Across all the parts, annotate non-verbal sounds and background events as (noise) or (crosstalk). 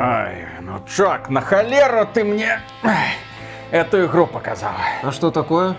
Ай, ну Чак, на холеру ты мне эту игру показала. А что такое?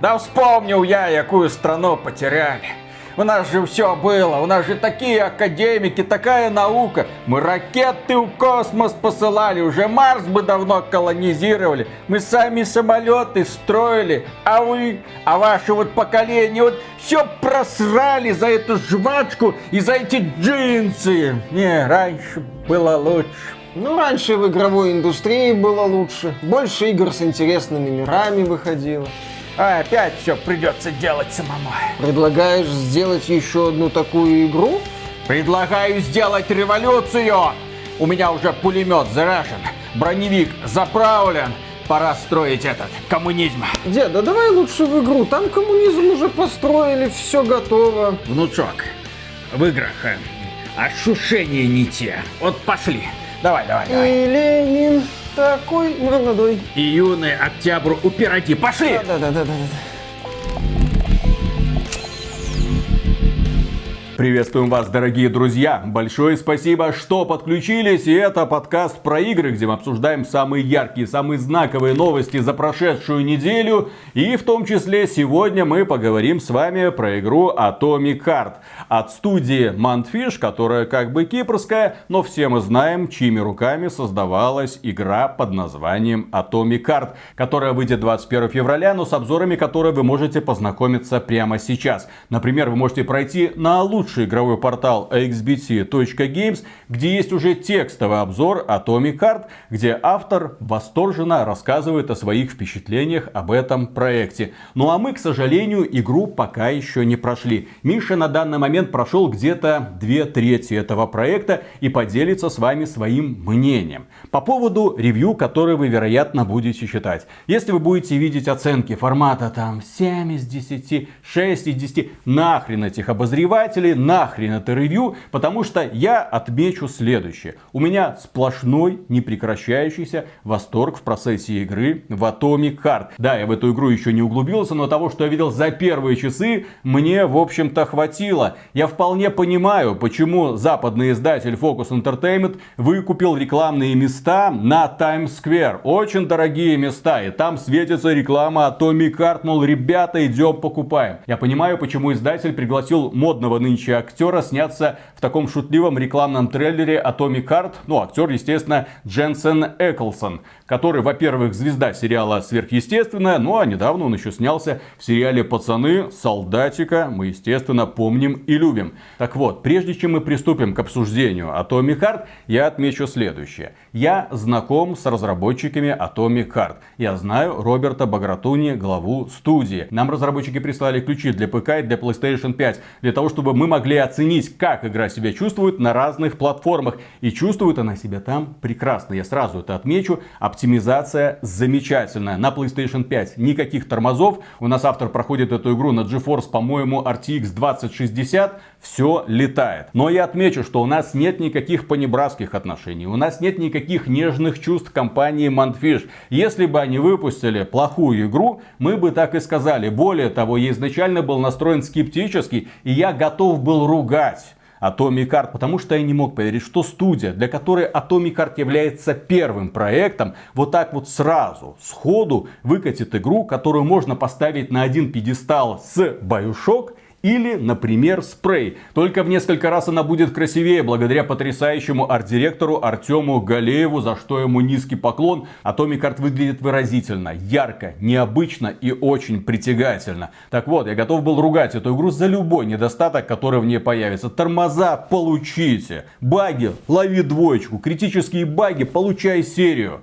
Да вспомнил я, якую страну потеряли. У нас же все было, у нас же такие академики, такая наука. Мы ракеты в космос посылали, уже Марс бы давно колонизировали. Мы сами самолеты строили, а вы, а ваше вот поколение вот все просрали за эту жвачку и за эти джинсы. Не, раньше было лучше. Ну, раньше в игровой индустрии было лучше. Больше игр с интересными мирами выходило. А опять все придется делать самому. Предлагаешь сделать еще одну такую игру? Предлагаю сделать революцию. У меня уже пулемет заряжен, броневик заправлен. Пора строить этот коммунизм. Деда, давай лучше в игру. Там коммунизм уже построили, все готово. Внучок, в играх э, ощущения не те. Вот пошли. Давай, давай, давай. И Ленин такой молодой. И юный октябрь упирати. Пошли! Да-да-да-да. Приветствуем вас, дорогие друзья! Большое спасибо, что подключились. И это подкаст про игры, где мы обсуждаем самые яркие, самые знаковые новости за прошедшую неделю. И в том числе сегодня мы поговорим с вами про игру Atomic Heart от студии Mantfish, которая как бы кипрская, но все мы знаем, чьими руками создавалась игра под названием Atomic Heart, которая выйдет 21 февраля, но с обзорами которой вы можете познакомиться прямо сейчас. Например, вы можете пройти на лучший лучший игровой портал axbt.games, где есть уже текстовый обзор Atomic Heart, где автор восторженно рассказывает о своих впечатлениях об этом проекте. Ну а мы, к сожалению, игру пока еще не прошли. Миша на данный момент прошел где-то две трети этого проекта и поделится с вами своим мнением. По поводу ревью, который вы, вероятно, будете читать. Если вы будете видеть оценки формата там 7 из 10, 6 из 10, нахрен этих обозревателей, нахрен это ревью, потому что я отмечу следующее. У меня сплошной, непрекращающийся восторг в процессе игры в Atomic Heart. Да, я в эту игру еще не углубился, но того, что я видел за первые часы, мне, в общем-то, хватило. Я вполне понимаю, почему западный издатель Focus Entertainment выкупил рекламные места на Times Square. Очень дорогие места, и там светится реклама Atomic Heart, мол, ребята, идем покупаем. Я понимаю, почему издатель пригласил модного нынче актера сняться в таком шутливом рекламном трейлере Atomic Heart. Ну, актер, естественно, Дженсен Эклсон, который, во-первых, звезда сериала «Сверхъестественное», ну а недавно он еще снялся в сериале «Пацаны», «Солдатика», мы, естественно, помним и любим. Так вот, прежде чем мы приступим к обсуждению Atomic Heart, я отмечу следующее. Я знаком с разработчиками Atomic Heart. Я знаю Роберта Багратуни, главу студии. Нам разработчики прислали ключи для ПК и для PlayStation 5, для того, чтобы мы могли оценить, как игра себя чувствует на разных платформах. И чувствует она себя там прекрасно. Я сразу это отмечу. Оптимизация замечательная. На PlayStation 5 никаких тормозов. У нас автор проходит эту игру на GeForce, по-моему, RTX 2060. Все летает. Но я отмечу, что у нас нет никаких понебратских отношений. У нас нет никаких нежных чувств компании Mantfish. Если бы они выпустили плохую игру, мы бы так и сказали. Более того, я изначально был настроен скептически, и я готов был ругать Atomic Heart, потому что я не мог поверить, что студия, для которой Atomic Heart является первым проектом, вот так вот сразу, сходу выкатит игру, которую можно поставить на один пьедестал с Bioshock или, например, спрей. Только в несколько раз она будет красивее благодаря потрясающему арт-директору Артему Галееву, за что ему низкий поклон. Atomic Art выглядит выразительно, ярко, необычно и очень притягательно. Так вот, я готов был ругать эту игру за любой недостаток, который в ней появится. Тормоза получите. Баги, лови двоечку. Критические баги, получай серию.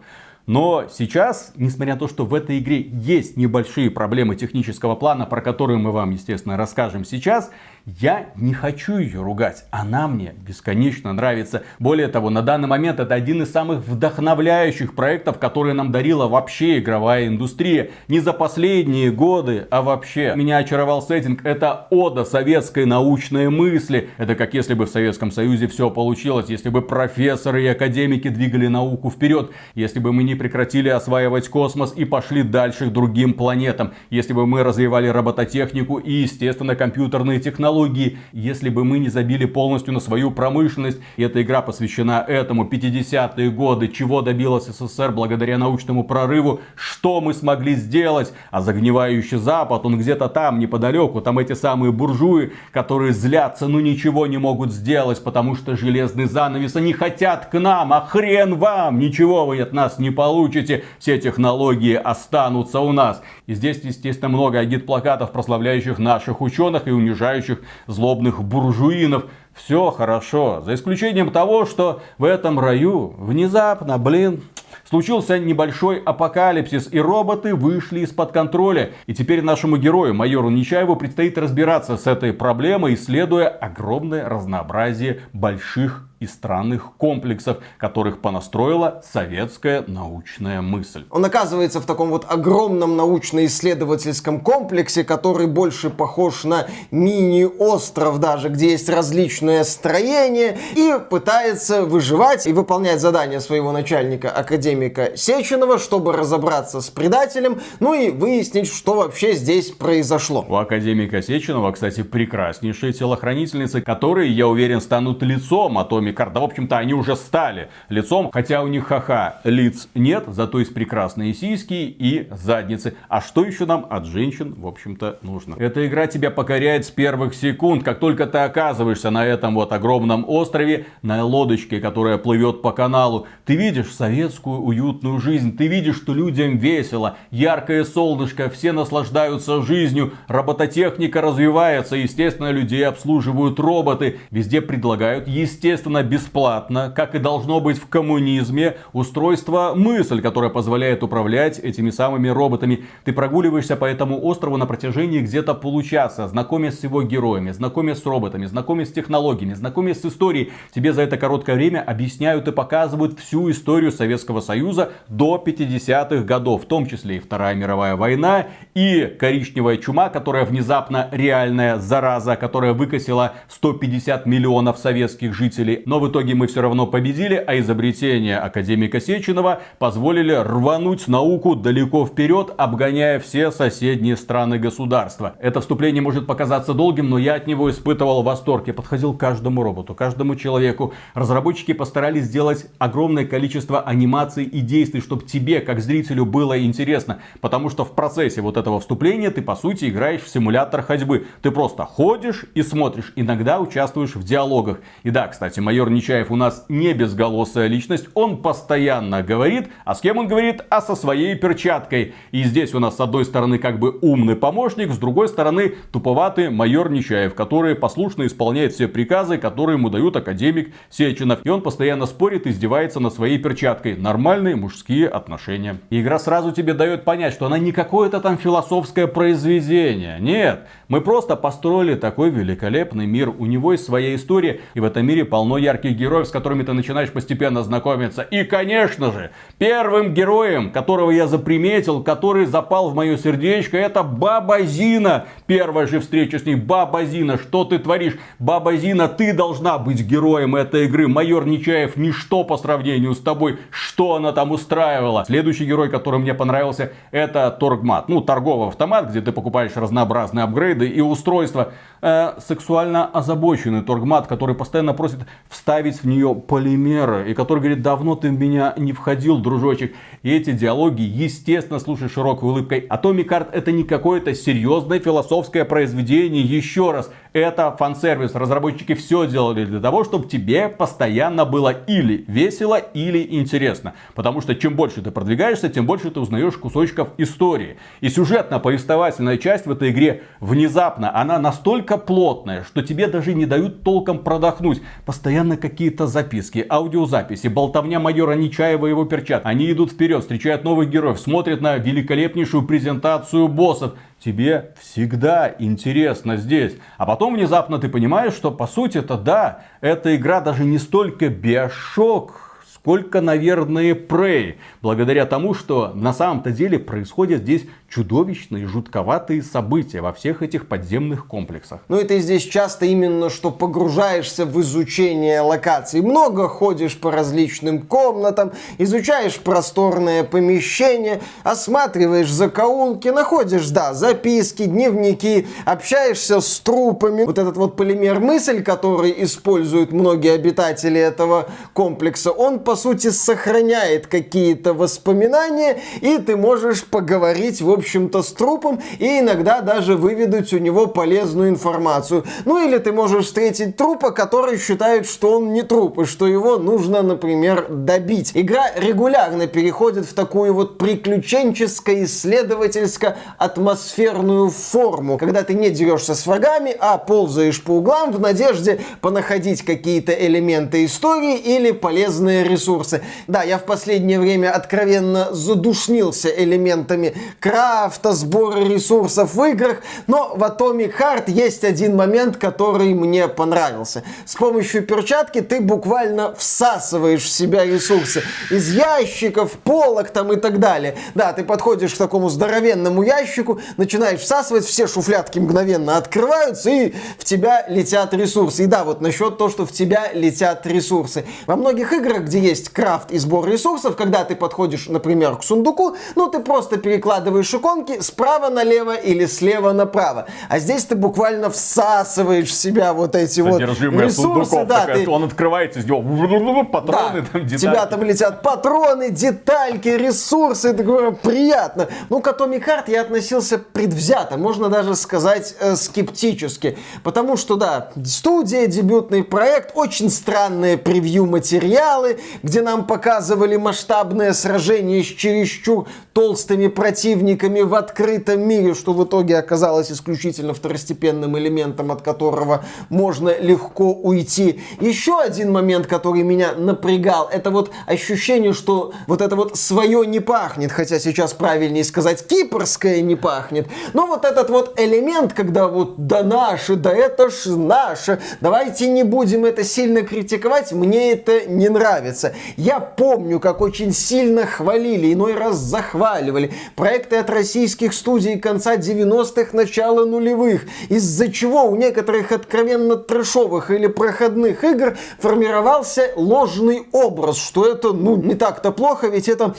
Но сейчас, несмотря на то, что в этой игре есть небольшие проблемы технического плана, про которые мы вам, естественно, расскажем сейчас, я не хочу ее ругать. Она мне бесконечно нравится. Более того, на данный момент это один из самых вдохновляющих проектов, которые нам дарила вообще игровая индустрия. Не за последние годы, а вообще. Меня очаровал сеттинг. Это ода советской научной мысли. Это как если бы в Советском Союзе все получилось. Если бы профессоры и академики двигали науку вперед. Если бы мы не прекратили осваивать космос и пошли дальше к другим планетам. Если бы мы развивали робототехнику и, естественно, компьютерные технологии технологии. Если бы мы не забили полностью на свою промышленность, и эта игра посвящена этому, 50-е годы, чего добилась СССР благодаря научному прорыву, что мы смогли сделать, а загнивающий Запад, он где-то там, неподалеку, там эти самые буржуи, которые злятся, но ничего не могут сделать, потому что железный занавес, они хотят к нам, а хрен вам, ничего вы от нас не получите, все технологии останутся у нас. И здесь, естественно, много агит-плакатов, прославляющих наших ученых и унижающих злобных буржуинов. Все хорошо, за исключением того, что в этом раю внезапно, блин, Случился небольшой апокалипсис, и роботы вышли из-под контроля. И теперь нашему герою, майору Нечаеву, предстоит разбираться с этой проблемой, исследуя огромное разнообразие больших и странных комплексов, которых понастроила советская научная мысль. Он оказывается в таком вот огромном научно-исследовательском комплексе, который больше похож на мини-остров даже, где есть различные строения, и пытается выживать и выполнять задания своего начальника, академика Сеченова, чтобы разобраться с предателем, ну и выяснить, что вообще здесь произошло. У академика Сеченова, кстати, прекраснейшие телохранительницы, которые, я уверен, станут лицом Атоми Atomic Да, в общем-то, они уже стали лицом, хотя у них ха-ха лиц нет, зато есть прекрасные сиськи и задницы. А что еще нам от женщин, в общем-то, нужно? Эта игра тебя покоряет с первых секунд. Как только ты оказываешься на этом вот огромном острове, на лодочке, которая плывет по каналу, ты видишь советскую уютную жизнь, ты видишь, что людям весело, яркое солнышко, все наслаждаются жизнью, робототехника развивается, естественно, людей обслуживают роботы, везде предлагают, естественно, совершенно бесплатно, как и должно быть в коммунизме, устройство мысль, которое позволяет управлять этими самыми роботами. Ты прогуливаешься по этому острову на протяжении где-то получаса, знакомясь с его героями, знакомясь с роботами, знакомясь с технологиями, знакомясь с историей. Тебе за это короткое время объясняют и показывают всю историю Советского Союза до 50-х годов, в том числе и Вторая мировая война, и коричневая чума, которая внезапно реальная зараза, которая выкосила 150 миллионов советских жителей но в итоге мы все равно победили, а изобретения академика Сеченова позволили рвануть науку далеко вперед, обгоняя все соседние страны государства. Это вступление может показаться долгим, но я от него испытывал восторг. Я подходил к каждому роботу, каждому человеку. Разработчики постарались сделать огромное количество анимаций и действий, чтобы тебе, как зрителю, было интересно. Потому что в процессе вот этого вступления ты, по сути, играешь в симулятор ходьбы. Ты просто ходишь и смотришь, иногда участвуешь в диалогах. И да, кстати, мое майор Нечаев у нас не безголосая личность, он постоянно говорит, а с кем он говорит? А со своей перчаткой. И здесь у нас с одной стороны как бы умный помощник, с другой стороны туповатый майор Нечаев, который послушно исполняет все приказы, которые ему дают академик Сеченов. И он постоянно спорит, издевается над своей перчаткой. Нормальные мужские отношения. И игра сразу тебе дает понять, что она не какое-то там философское произведение. Нет, мы просто построили такой великолепный мир. У него есть своя история, и в этом мире полно ярких героев, с которыми ты начинаешь постепенно знакомиться. И, конечно же, первым героем, которого я заприметил, который запал в мое сердечко, это Баба Зина. Первая же встреча с ней. Баба Зина, что ты творишь? Баба Зина, ты должна быть героем этой игры. Майор Нечаев ничто по сравнению с тобой. Что она там устраивала? Следующий герой, который мне понравился, это Торгмат. Ну, торговый автомат, где ты покупаешь разнообразные апгрейды и устройства. Э, сексуально озабоченный Торгмат, который постоянно просит вставить в нее полимеры, и который говорит, давно ты в меня не входил, дружочек. И эти диалоги, естественно, слушай широкой улыбкой. Atomic Heart это не какое-то серьезное философское произведение. Еще раз, это фан-сервис. Разработчики все делали для того, чтобы тебе постоянно было или весело, или интересно. Потому что чем больше ты продвигаешься, тем больше ты узнаешь кусочков истории. И сюжетно-повествовательная часть в этой игре внезапно, она настолько плотная, что тебе даже не дают толком продохнуть. Постоянно какие-то записки, аудиозаписи, болтовня майора Нечаева и его перчат. Они идут вперед встречают новых героев, смотрят на великолепнейшую презентацию боссов. Тебе всегда интересно здесь. А потом внезапно ты понимаешь, что по сути это да, эта игра даже не столько биошок, сколько, наверное, Prey. Благодаря тому, что на самом-то деле происходит здесь чудовищные, жутковатые события во всех этих подземных комплексах. Ну и ты здесь часто именно что погружаешься в изучение локаций. Много ходишь по различным комнатам, изучаешь просторное помещение, осматриваешь закоулки, находишь, да, записки, дневники, общаешься с трупами. Вот этот вот полимер мысль, который используют многие обитатели этого комплекса, он по сути сохраняет какие-то воспоминания, и ты можешь поговорить, в общем-то, с трупом и иногда даже выведать у него полезную информацию. Ну или ты можешь встретить трупа, который считает, что он не труп, и что его нужно, например, добить. Игра регулярно переходит в такую вот приключенческо-исследовательско-атмосферную форму, когда ты не дерешься с врагами, а ползаешь по углам в надежде понаходить какие-то элементы истории или полезные ресурсы. Да, я в последнее время откровенно задушнился элементами кра крафта, сбора ресурсов в играх, но в Atomic Heart есть один момент, который мне понравился. С помощью перчатки ты буквально всасываешь в себя ресурсы из ящиков, полок там и так далее. Да, ты подходишь к такому здоровенному ящику, начинаешь всасывать, все шуфлятки мгновенно открываются, и в тебя летят ресурсы. И да, вот насчет того, что в тебя летят ресурсы. Во многих играх, где есть крафт и сбор ресурсов, когда ты подходишь, например, к сундуку, ну ты просто перекладываешь иконки справа налево или слева направо. А здесь ты буквально всасываешь в себя вот эти вот ресурсы. Сундуков, да, такая, ты... Он открывается, из него патроны, да, там, детали. тебя там летят патроны, детальки, ресурсы. Такое приятно. Ну, к Atomic Heart я относился предвзято, можно даже сказать э, скептически. Потому что, да, студия, дебютный проект, очень странные превью материалы, где нам показывали масштабное сражение с чересчур толстыми противниками охотниками в открытом мире, что в итоге оказалось исключительно второстепенным элементом, от которого можно легко уйти. Еще один момент, который меня напрягал, это вот ощущение, что вот это вот свое не пахнет, хотя сейчас правильнее сказать кипрское не пахнет. Но вот этот вот элемент, когда вот да наше, да это ж наше, давайте не будем это сильно критиковать, мне это не нравится. Я помню, как очень сильно хвалили, иной раз захваливали проекты от российских студий конца 90-х, начала нулевых, из-за чего у некоторых откровенно трэшовых или проходных игр формировался ложный образ, что это, ну, не так-то плохо, ведь это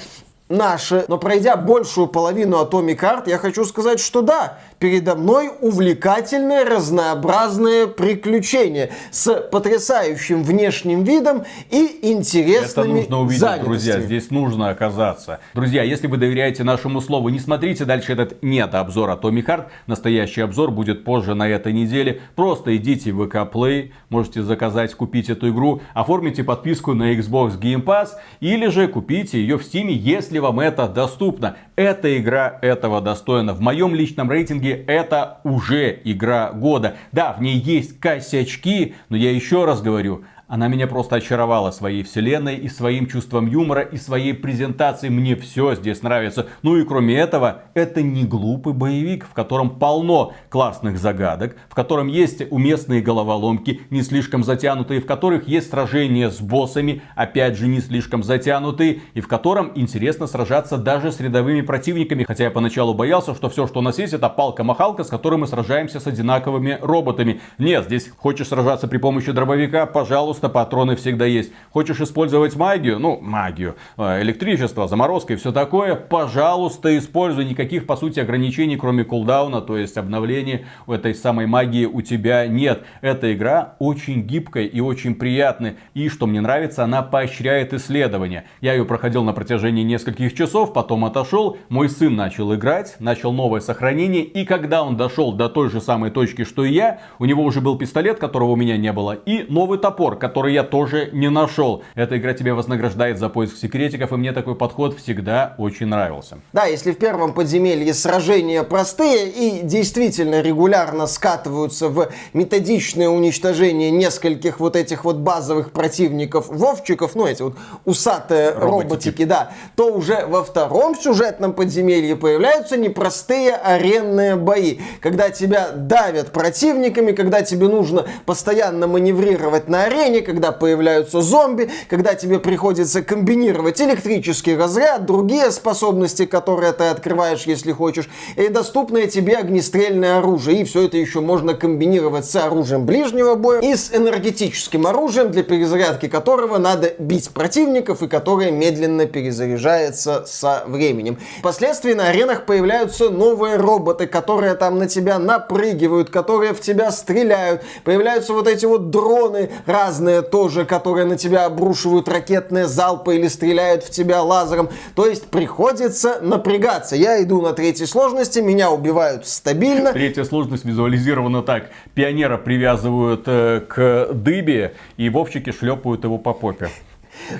наши. Но пройдя большую половину Atomic Heart, я хочу сказать, что да, передо мной увлекательное, разнообразное приключение с потрясающим внешним видом и интересными Это нужно увидеть, друзья, здесь нужно оказаться. Друзья, если вы доверяете нашему слову, не смотрите дальше этот нет обзор Atomic Heart. Настоящий обзор будет позже на этой неделе. Просто идите в VK Play, можете заказать, купить эту игру, оформите подписку на Xbox Game Pass или же купите ее в Steam, если вам это доступно. Эта игра этого достойна. В моем личном рейтинге это уже игра года. Да, в ней есть косячки, но я еще раз говорю, она меня просто очаровала своей вселенной и своим чувством юмора и своей презентацией. Мне все здесь нравится. Ну и кроме этого, это не глупый боевик, в котором полно классных загадок, в котором есть уместные головоломки, не слишком затянутые, в которых есть сражения с боссами, опять же не слишком затянутые, и в котором интересно сражаться даже с рядовыми противниками. Хотя я поначалу боялся, что все, что у нас есть, это палка-махалка, с которой мы сражаемся с одинаковыми роботами. Нет, здесь хочешь сражаться при помощи дробовика, пожалуйста, пожалуйста, патроны всегда есть. Хочешь использовать магию, ну, магию, э, электричество, заморозка и все такое, пожалуйста, используй. Никаких, по сути, ограничений, кроме кулдауна, то есть обновления этой самой магии у тебя нет. Эта игра очень гибкая и очень приятная. И, что мне нравится, она поощряет исследования. Я ее проходил на протяжении нескольких часов, потом отошел, мой сын начал играть, начал новое сохранение, и когда он дошел до той же самой точки, что и я, у него уже был пистолет, которого у меня не было, и новый топор, который я тоже не нашел. Эта игра тебя вознаграждает за поиск секретиков, и мне такой подход всегда очень нравился. Да, если в первом подземелье сражения простые и действительно регулярно скатываются в методичное уничтожение нескольких вот этих вот базовых противников вовчиков, ну эти вот усатые роботики, роботики да, то уже во втором сюжетном подземелье появляются непростые аренные бои, когда тебя давят противниками, когда тебе нужно постоянно маневрировать на арене, сражений, когда появляются зомби, когда тебе приходится комбинировать электрический разряд, другие способности, которые ты открываешь, если хочешь, и доступное тебе огнестрельное оружие. И все это еще можно комбинировать с оружием ближнего боя и с энергетическим оружием, для перезарядки которого надо бить противников и которое медленно перезаряжается со временем. Впоследствии на аренах появляются новые роботы, которые там на тебя напрыгивают, которые в тебя стреляют. Появляются вот эти вот дроны разные тоже, которые на тебя обрушивают ракетные залпы или стреляют в тебя лазером. То есть приходится напрягаться. Я иду на третьей сложности, меня убивают стабильно. Третья сложность визуализирована так. Пионера привязывают э, к дыбе, и вовчики шлепают его по попе.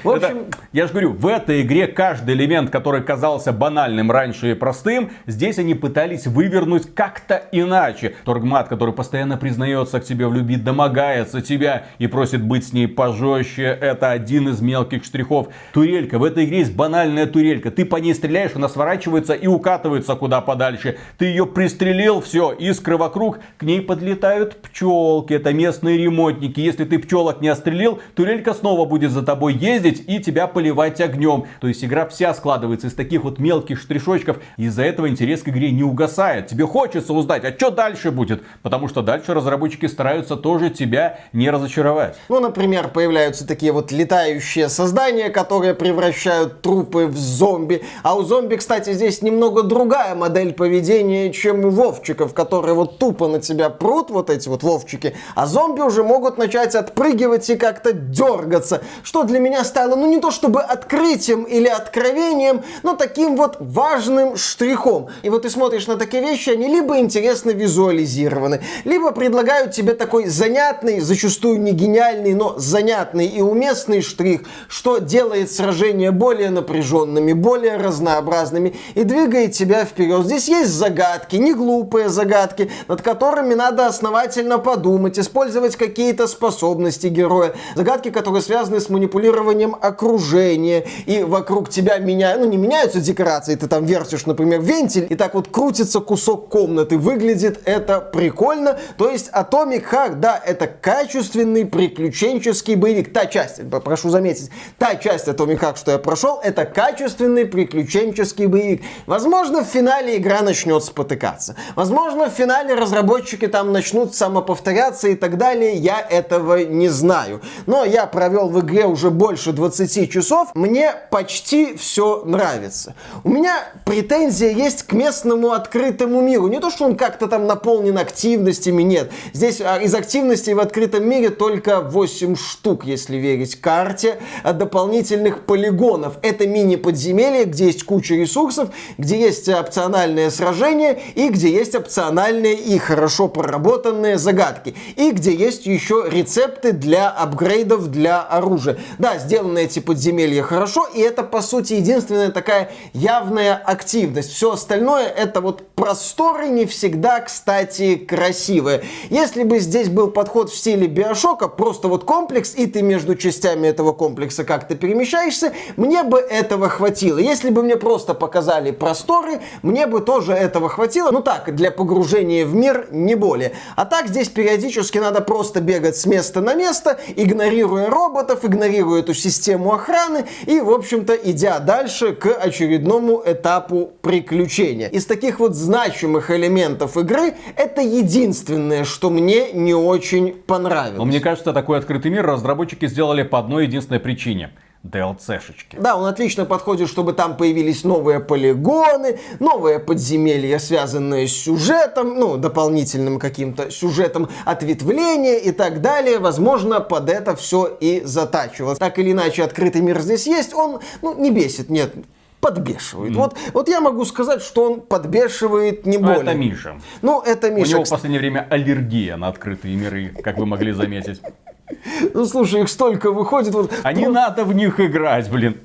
В общем, Это- я же говорю, в этой игре каждый элемент, который казался банальным раньше и простым, здесь они пытались вывернуть как-то иначе. Торгмат, который постоянно признается к тебе в любви, домогается тебя и просит быть с ней пожестче, это один из мелких штрихов. Турелька, в этой игре есть банальная турелька. Ты по ней стреляешь, она сворачивается и укатывается куда подальше. Ты ее пристрелил, все, искры вокруг, к ней подлетают пчелки, это местные ремонтники. Если ты пчелок не отстрелил, турелька снова будет за тобой ездить и тебя поливать огнем. То есть игра вся складывается из таких вот мелких штришочков. Из-за этого интерес к игре не угасает. Тебе хочется узнать, а что дальше будет? Потому что дальше разработчики стараются тоже тебя не разочаровать. Ну, например, появляются такие вот летающие создания, которые превращают трупы в зомби. А у зомби, кстати, здесь немного другая модель поведения, чем у вовчиков, которые вот тупо на тебя прут, вот эти вот вовчики. А зомби уже могут начать отпрыгивать и как-то дергаться, что для меня стало, ну, не то чтобы открытием или откровением, но таким вот важным штрихом. И вот ты смотришь на такие вещи, они либо интересно визуализированы, либо предлагают тебе такой занятный, зачастую не гениальный, но занятный и уместный штрих, что делает сражения более напряженными, более разнообразными и двигает тебя вперед. Здесь есть загадки, не глупые загадки, над которыми надо основательно подумать, использовать какие-то способности героя. Загадки, которые связаны с манипулированием окружения, и вокруг тебя меняют, ну не меняются декорации, ты там вертишь, например, вентиль, и так вот крутится кусок комнаты. Выглядит это прикольно. То есть Atomic Heart, да, это качественный приключенческий боевик. Та часть, прошу заметить, та часть Atomic Heart, что я прошел, это качественный приключенческий боевик. Возможно, в финале игра начнет спотыкаться. Возможно, в финале разработчики там начнут самоповторяться и так далее. Я этого не знаю. Но я провел в игре уже больше 20 часов. Мне почти все нравится. У меня претензия есть к местному открытому миру. Не то, что он как-то там наполнен активностями, нет. Здесь а, из активностей в открытом мире только 8 штук, если верить карте, дополнительных полигонов. Это мини-подземелье, где есть куча ресурсов, где есть опциональные сражения и где есть опциональные и хорошо проработанные загадки. И где есть еще рецепты для апгрейдов для оружия. Да, сделаны эти подземелья хорошо, и это, по сути, единственная такая явная активность. Все остальное это вот просторы не всегда, кстати, красивые. Если бы здесь был подход в стиле Биошока, просто вот комплекс, и ты между частями этого комплекса как-то перемещаешься, мне бы этого хватило. Если бы мне просто показали просторы, мне бы тоже этого хватило. Ну так, для погружения в мир, не более. А так здесь периодически надо просто бегать с места на место, игнорируя роботов, игнорируя эту систему охраны и, в общем-то, идя дальше к очередному этапу приключения. Из таких вот значимых элементов игры это единственное, что мне не очень понравилось. Но мне кажется, такой открытый мир разработчики сделали по одной единственной причине. DLC-шечки. Да, он отлично подходит, чтобы там появились новые полигоны, новые подземелья, связанные с сюжетом, ну, дополнительным каким-то сюжетом ответвления и так далее. Возможно, под это все и затачивалось. Так или иначе, открытый мир здесь есть, он, ну, не бесит, нет, подбешивает. Вот, вот я могу сказать, что он подбешивает не Ну, более. это Миша. Ну, это У Миша. него в последнее время аллергия на открытые миры, как вы могли заметить. Ну, слушай, их столько выходит. Вот, А не надо в них играть, блин.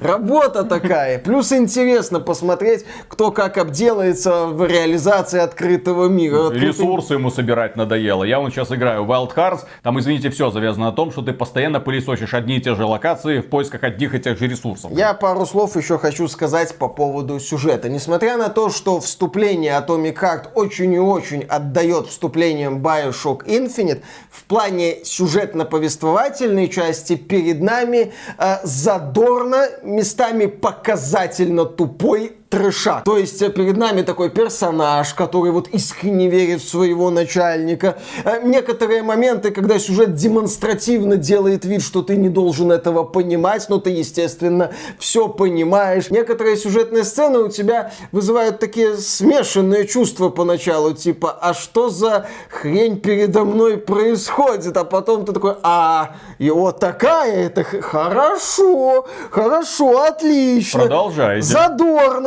Работа такая. Плюс интересно посмотреть, кто как обделается в реализации открытого мира. Открытый- Ресурсы ему собирать надоело. Я вон сейчас играю в Wild Hearts. Там, извините, все завязано на том, что ты постоянно пылесосишь одни и те же локации в поисках одних и тех же ресурсов. Я пару слов еще хочу сказать по поводу сюжета. Несмотря на то, что вступление Atomic Heart очень и очень отдает вступлением Bioshock Infinite, в плане сюжетно-повествовательной части перед нами э, задорно, местами показательно тупой трэша. То есть э, перед нами такой персонаж, который вот искренне верит в своего начальника. Э, Некоторые моменты, когда сюжет демонстративно делает вид, что ты не должен этого понимать, но ты, естественно, все понимаешь. Некоторые сюжетные сцены у тебя вызывают такие смешанные чувства поначалу, типа, а что за хрень передо мной происходит? А потом ты такой, а, и вот такая это хорошо, хорошо, отлично. Продолжайте.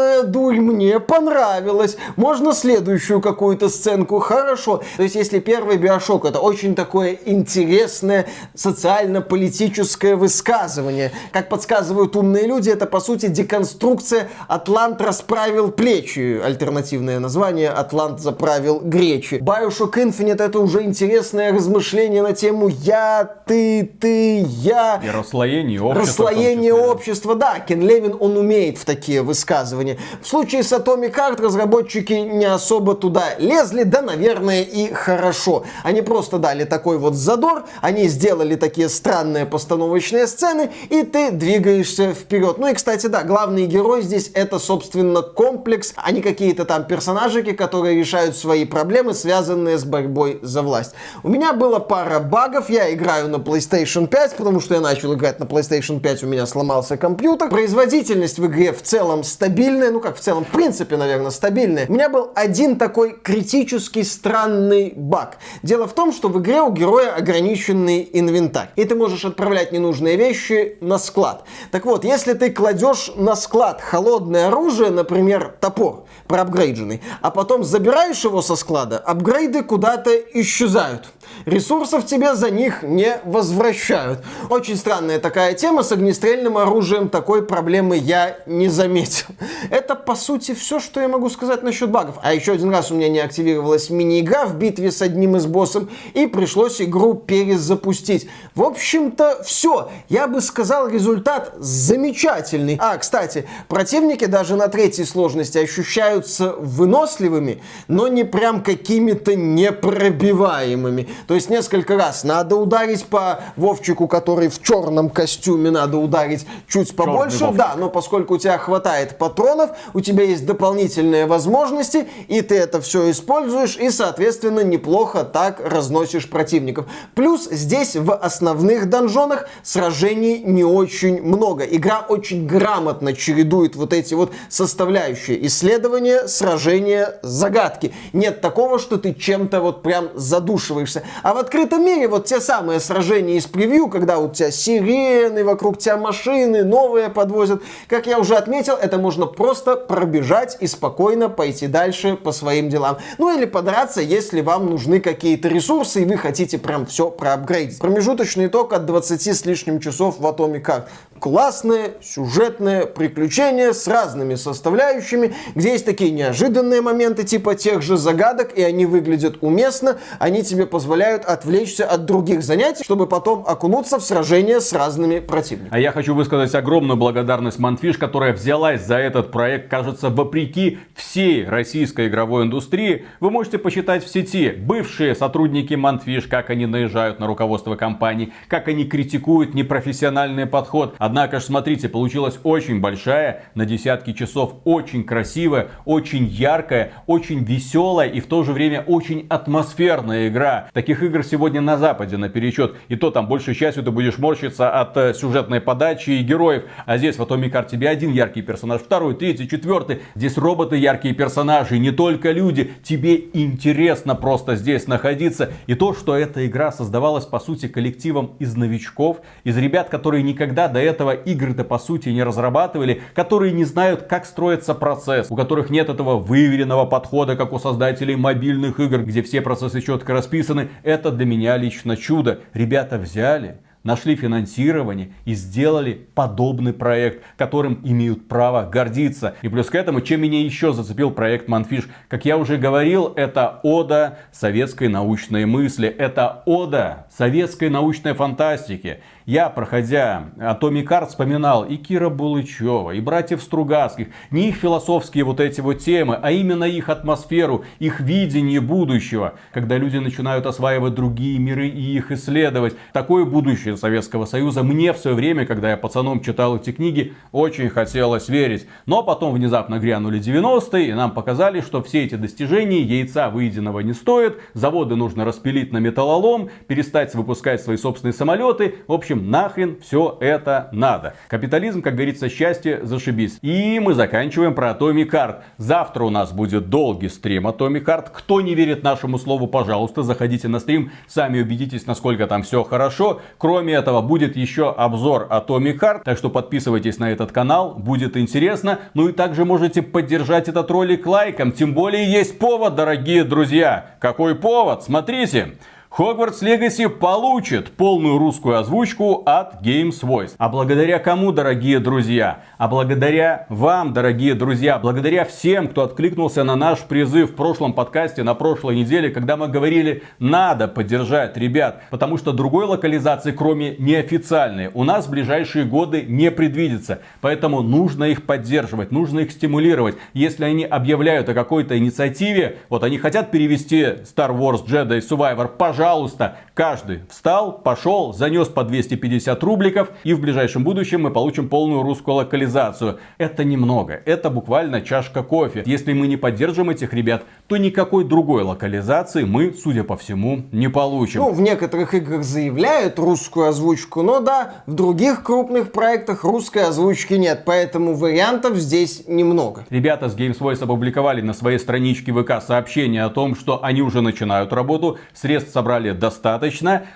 Задорная дурь, мне понравилось. Можно следующую какую-то сценку, хорошо. То есть, если первый Биошок это очень такое интересное социально-политическое высказывание. Как подсказывают умные люди, это по сути деконструкция «Атлант расправил плечи». Альтернативное название «Атлант заправил гречи». Bioshock Infinite это уже интересное размышление на тему «я», «ты», «ты», «я». И расслоение общества. Расслоение общества, да, Кен Левин, он умеет в такие высказывания. В случае с Atomic Heart разработчики не особо туда лезли, да, наверное, и хорошо. Они просто дали такой вот задор, они сделали такие странные постановочные сцены, и ты двигаешься вперед. Ну и, кстати, да, главный герой здесь это, собственно, комплекс, а не какие-то там персонажики, которые решают свои проблемы, связанные с борьбой за власть. У меня была пара багов, я играю на PlayStation 5, потому что я начал играть на PlayStation 5, у меня сломался компьютер. Производительность в игре в целом стабильная, ну как в целом, в принципе, наверное, стабильная. У меня был один такой критически странный баг. Дело в том, что в игре у героя ограниченный инвентарь, и ты можешь отправлять ненужные вещи на склад. Так вот, если ты кладешь на склад холодное оружие, например, топор, проапгрейдженный, а потом забираешь его со склада, апгрейды куда-то исчезают. Ресурсов тебе за них не возвращают. Очень странная такая тема. С огнестрельным оружием такой проблемы я не заметил. (laughs) Это, по сути, все, что я могу сказать насчет багов. А еще один раз у меня не активировалась мини-игра в битве с одним из боссов, и пришлось игру перезапустить. В общем-то, все. Я бы сказал, результат замечательный. А, кстати, противники даже на третьей сложности ощущаются выносливыми, но не прям какими-то непробиваемыми. То есть несколько раз надо ударить по Вовчику, который в черном костюме, надо ударить чуть побольше. Да, но поскольку у тебя хватает патронов, у тебя есть дополнительные возможности, и ты это все используешь, и, соответственно, неплохо так разносишь противников. Плюс здесь в основных донжонах сражений не очень много. Игра очень грамотно чередует вот эти вот составляющие. Исследования, сражения, загадки. Нет такого, что ты чем-то вот прям задушиваешься. А в открытом мире вот те самые сражения из превью, когда у тебя сирены, вокруг тебя машины, новые подвозят. Как я уже отметил, это можно просто пробежать и спокойно пойти дальше по своим делам. Ну или подраться, если вам нужны какие-то ресурсы и вы хотите прям все проапгрейдить. Промежуточный итог от 20 с лишним часов в Atomic Heart. Классное сюжетное приключение с разными составляющими, где есть такие неожиданные моменты типа тех же загадок, и они выглядят уместно, они тебе позволяют отвлечься от других занятий, чтобы потом окунуться в сражение с разными противниками. А я хочу высказать огромную благодарность Манфиш, которая взялась за этот проект, кажется, вопреки всей российской игровой индустрии. Вы можете посчитать в сети бывшие сотрудники Манфиш, как они наезжают на руководство компании, как они критикуют непрофессиональный подход. Однако же, смотрите, получилась очень большая, на десятки часов, очень красивая, очень яркая, очень веселая и в то же время очень атмосферная игра. Таких игр сегодня на Западе наперечет. И то там большей частью ты будешь морщиться от э, сюжетной подачи и героев. А здесь в Atomic Heart тебе один яркий персонаж, второй, третий, четвертый. Здесь роботы яркие персонажи, не только люди. Тебе интересно просто здесь находиться. И то, что эта игра создавалась по сути коллективом из новичков, из ребят, которые никогда до этого игры-то по сути не разрабатывали, которые не знают, как строится процесс, у которых нет этого выверенного подхода, как у создателей мобильных игр, где все процессы четко расписаны. Это для меня лично чудо. Ребята взяли, нашли финансирование и сделали подобный проект, которым имеют право гордиться. И плюс к этому, чем меня еще зацепил проект Манфиш, как я уже говорил, это ода советской научной мысли, это ода советской научной фантастики. Я, проходя Atomic Heart, вспоминал и Кира Булычева, и братьев Стругацких. Не их философские вот эти вот темы, а именно их атмосферу, их видение будущего. Когда люди начинают осваивать другие миры и их исследовать. Такое будущее Советского Союза мне в свое время, когда я пацаном читал эти книги, очень хотелось верить. Но потом внезапно грянули 90-е, и нам показали, что все эти достижения яйца выеденного не стоят. Заводы нужно распилить на металлолом, перестать выпускать свои собственные самолеты. В общем, нахрен все это надо? Капитализм, как говорится, счастье, зашибись. И мы заканчиваем про Atomic Heart. Завтра у нас будет долгий стрим Atomic Heart. Кто не верит нашему слову, пожалуйста, заходите на стрим, сами убедитесь, насколько там все хорошо. Кроме этого, будет еще обзор Atomic Heart, так что подписывайтесь на этот канал, будет интересно. Ну и также можете поддержать этот ролик лайком, тем более есть повод, дорогие друзья. Какой повод? Смотрите. Хогвартс Легаси получит полную русскую озвучку от Games Voice. А благодаря кому, дорогие друзья? А благодаря вам, дорогие друзья, благодаря всем, кто откликнулся на наш призыв в прошлом подкасте на прошлой неделе, когда мы говорили, надо поддержать ребят, потому что другой локализации, кроме неофициальной, у нас в ближайшие годы не предвидится. Поэтому нужно их поддерживать, нужно их стимулировать. Если они объявляют о какой-то инициативе, вот они хотят перевести Star Wars Jedi Survivor, пожалуйста, пожалуйста, каждый встал, пошел, занес по 250 рубликов, и в ближайшем будущем мы получим полную русскую локализацию. Это немного, это буквально чашка кофе. Если мы не поддержим этих ребят, то никакой другой локализации мы, судя по всему, не получим. Ну, в некоторых играх заявляют русскую озвучку, но да, в других крупных проектах русской озвучки нет, поэтому вариантов здесь немного. Ребята с Games Voice опубликовали на своей страничке ВК сообщение о том, что они уже начинают работу, средств собрали достаточно.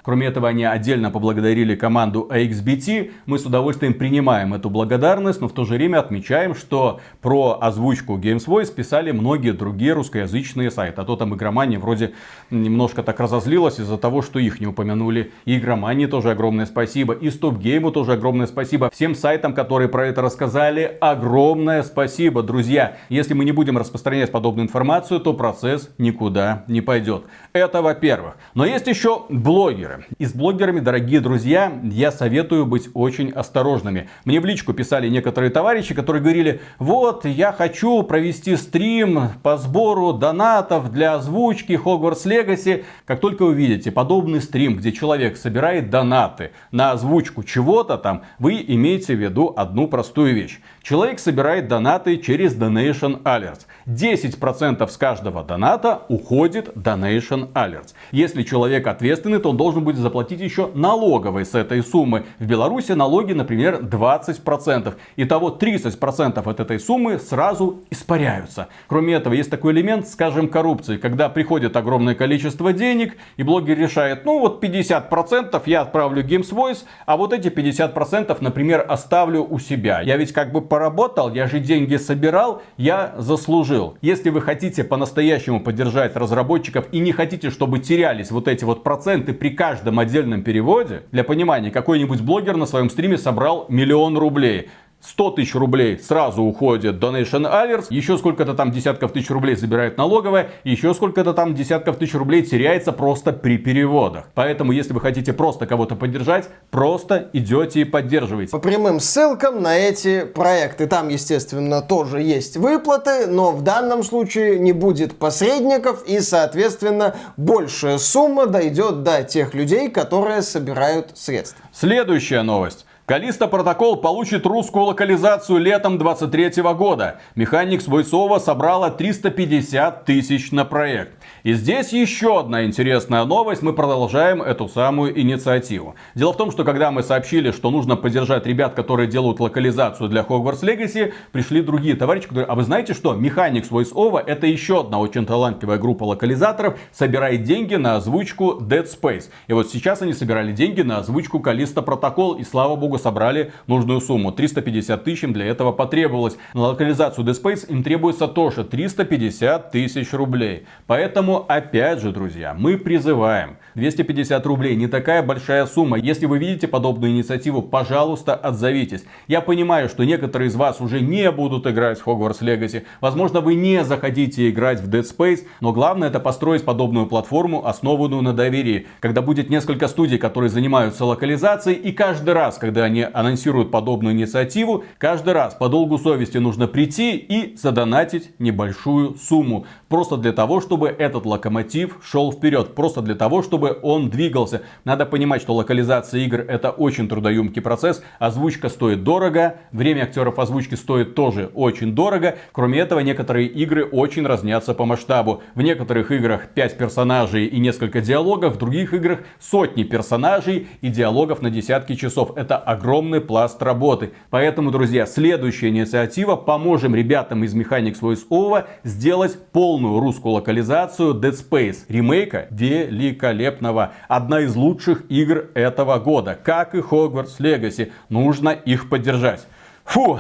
Кроме этого, они отдельно поблагодарили команду AXBT. Мы с удовольствием принимаем эту благодарность, но в то же время отмечаем, что про озвучку Games Voice писали многие другие русскоязычные сайты. А то там игромания вроде немножко так разозлилась из-за того, что их не упомянули. И игромании тоже огромное спасибо. И Стопгейму тоже огромное спасибо. Всем сайтам, которые про это рассказали, огромное спасибо, друзья. Если мы не будем распространять подобную информацию, то процесс никуда не пойдет. Это во-первых. Но есть еще блогеры. И с блогерами, дорогие друзья, я советую быть очень осторожными. Мне в личку писали некоторые товарищи, которые говорили, вот, я хочу провести стрим по сбору донатов для озвучки Hogwarts Legacy. Как только вы видите подобный стрим, где человек собирает донаты на озвучку чего-то там, вы имеете в виду одну простую вещь. Человек собирает донаты через Donation Alerts. 10% с каждого доната уходит Donation Alerts. Если человек ответственный, то он должен будет заплатить еще налоговой с этой суммы. В Беларуси налоги, например, 20%. Итого 30% от этой суммы сразу испаряются. Кроме этого, есть такой элемент, скажем, коррупции. Когда приходит огромное количество денег, и блогер решает, ну вот 50% я отправлю Games Voice, а вот эти 50%, например, оставлю у себя. Я ведь как бы поработал, я же деньги собирал, я заслужил. Если вы хотите по-настоящему поддержать разработчиков и не хотите, чтобы терялись вот эти вот проценты при каждом отдельном переводе, для понимания, какой-нибудь блогер на своем стриме собрал миллион рублей. 100 тысяч рублей сразу уходит Donation Alerts, еще сколько-то там десятков тысяч рублей забирает налоговая, еще сколько-то там десятков тысяч рублей теряется просто при переводах. Поэтому, если вы хотите просто кого-то поддержать, просто идете и поддерживаете. По прямым ссылкам на эти проекты. Там, естественно, тоже есть выплаты, но в данном случае не будет посредников и, соответственно, большая сумма дойдет до тех людей, которые собирают средства. Следующая новость. Калиста Протокол получит русскую локализацию летом 23 года. Механик с Войсова собрала 350 тысяч на проект. И здесь еще одна интересная новость. Мы продолжаем эту самую инициативу. Дело в том, что когда мы сообщили, что нужно поддержать ребят, которые делают локализацию для Hogwarts Legacy, пришли другие товарищи, которые, а вы знаете что, Mechanics Voice это еще одна очень талантливая группа локализаторов, собирает деньги на озвучку Dead Space. И вот сейчас они собирали деньги на озвучку Калиста Протокол, и слава богу, итогу собрали нужную сумму. 350 тысяч им для этого потребовалось. На локализацию Dead Space им требуется тоже 350 тысяч рублей. Поэтому, опять же, друзья, мы призываем. 250 рублей не такая большая сумма. Если вы видите подобную инициативу, пожалуйста, отзовитесь. Я понимаю, что некоторые из вас уже не будут играть в Hogwarts Legacy. Возможно, вы не захотите играть в Dead Space, но главное это построить подобную платформу, основанную на доверии. Когда будет несколько студий, которые занимаются локализацией, и каждый раз, когда они анонсируют подобную инициативу, каждый раз по долгу совести нужно прийти и задонатить небольшую сумму. Просто для того, чтобы этот локомотив шел вперед. Просто для того, чтобы он двигался. Надо понимать, что локализация игр это очень трудоемкий процесс. Озвучка стоит дорого. Время актеров озвучки стоит тоже очень дорого. Кроме этого, некоторые игры очень разнятся по масштабу. В некоторых играх 5 персонажей и несколько диалогов. В других играх сотни персонажей и диалогов на десятки часов. Это огромный пласт работы. Поэтому, друзья, следующая инициатива. Поможем ребятам из Mechanics Voice Over сделать полную русскую локализацию Dead Space. Ремейка великолепного. Одна из лучших игр этого года. Как и Hogwarts Legacy. Нужно их поддержать. Фу,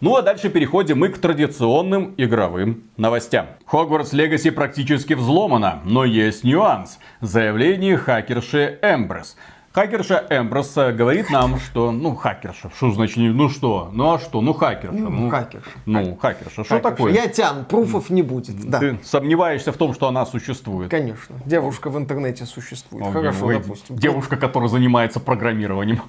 ну а дальше переходим мы к традиционным игровым новостям. Hogwarts Legacy практически взломана, но есть нюанс. Заявление хакерши Эмбрес. Хакерша Эмброс говорит нам, что, ну, хакерша, что значит, ну что, ну а что, ну хакерша. Ну, Ну, хакерша. Ну, хакерша, что такое? Я тяну, пруфов не будет. Да, Ты сомневаешься в том, что она существует? конечно. Девушка в интернете существует. Ой, Хорошо, ой, допустим. Девушка, которая занимается программированием.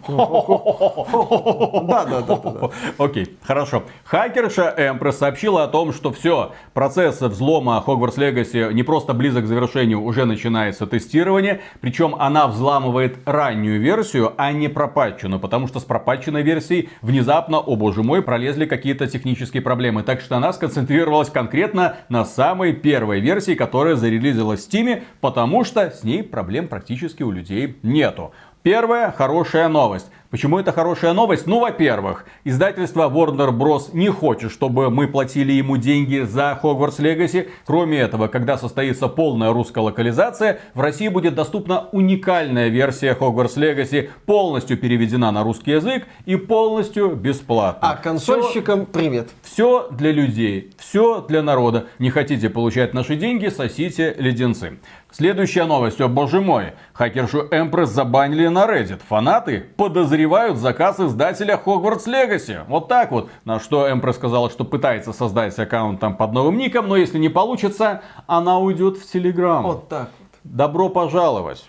Да, да, да, да. Окей, хорошо. Хакерша Эмпресс сообщила о том, что все, процесс взлома Hogwarts Legacy не просто близок к завершению, уже начинается тестирование. Причем она взламывает раннюю версию, а не пропатченную, потому что с пропатченной версией внезапно, о боже мой, пролезли какие-то технические проблемы. Так что она сконцентрировалась конкретно на самой первой версии, которая зарелизилась в Steam, потому что с ней проблем практически у людей нету. Первая хорошая новость. Почему это хорошая новость? Ну, во-первых, издательство Warner Bros. не хочет, чтобы мы платили ему деньги за Hogwarts Legacy. Кроме этого, когда состоится полная русская локализация, в России будет доступна уникальная версия Hogwarts Legacy, полностью переведена на русский язык и полностью бесплатно. А консольщикам привет. Все для людей, все для народа. Не хотите получать наши деньги, сосите леденцы. Следующая новость, о боже мой. Хакершу Empress забанили на Reddit. Фанаты подозревают заказ издателя Hogwarts Legacy. Вот так вот. На что Empress сказала, что пытается создать аккаунт там под новым ником, но если не получится, она уйдет в Телеграм. Вот так вот. Добро пожаловать.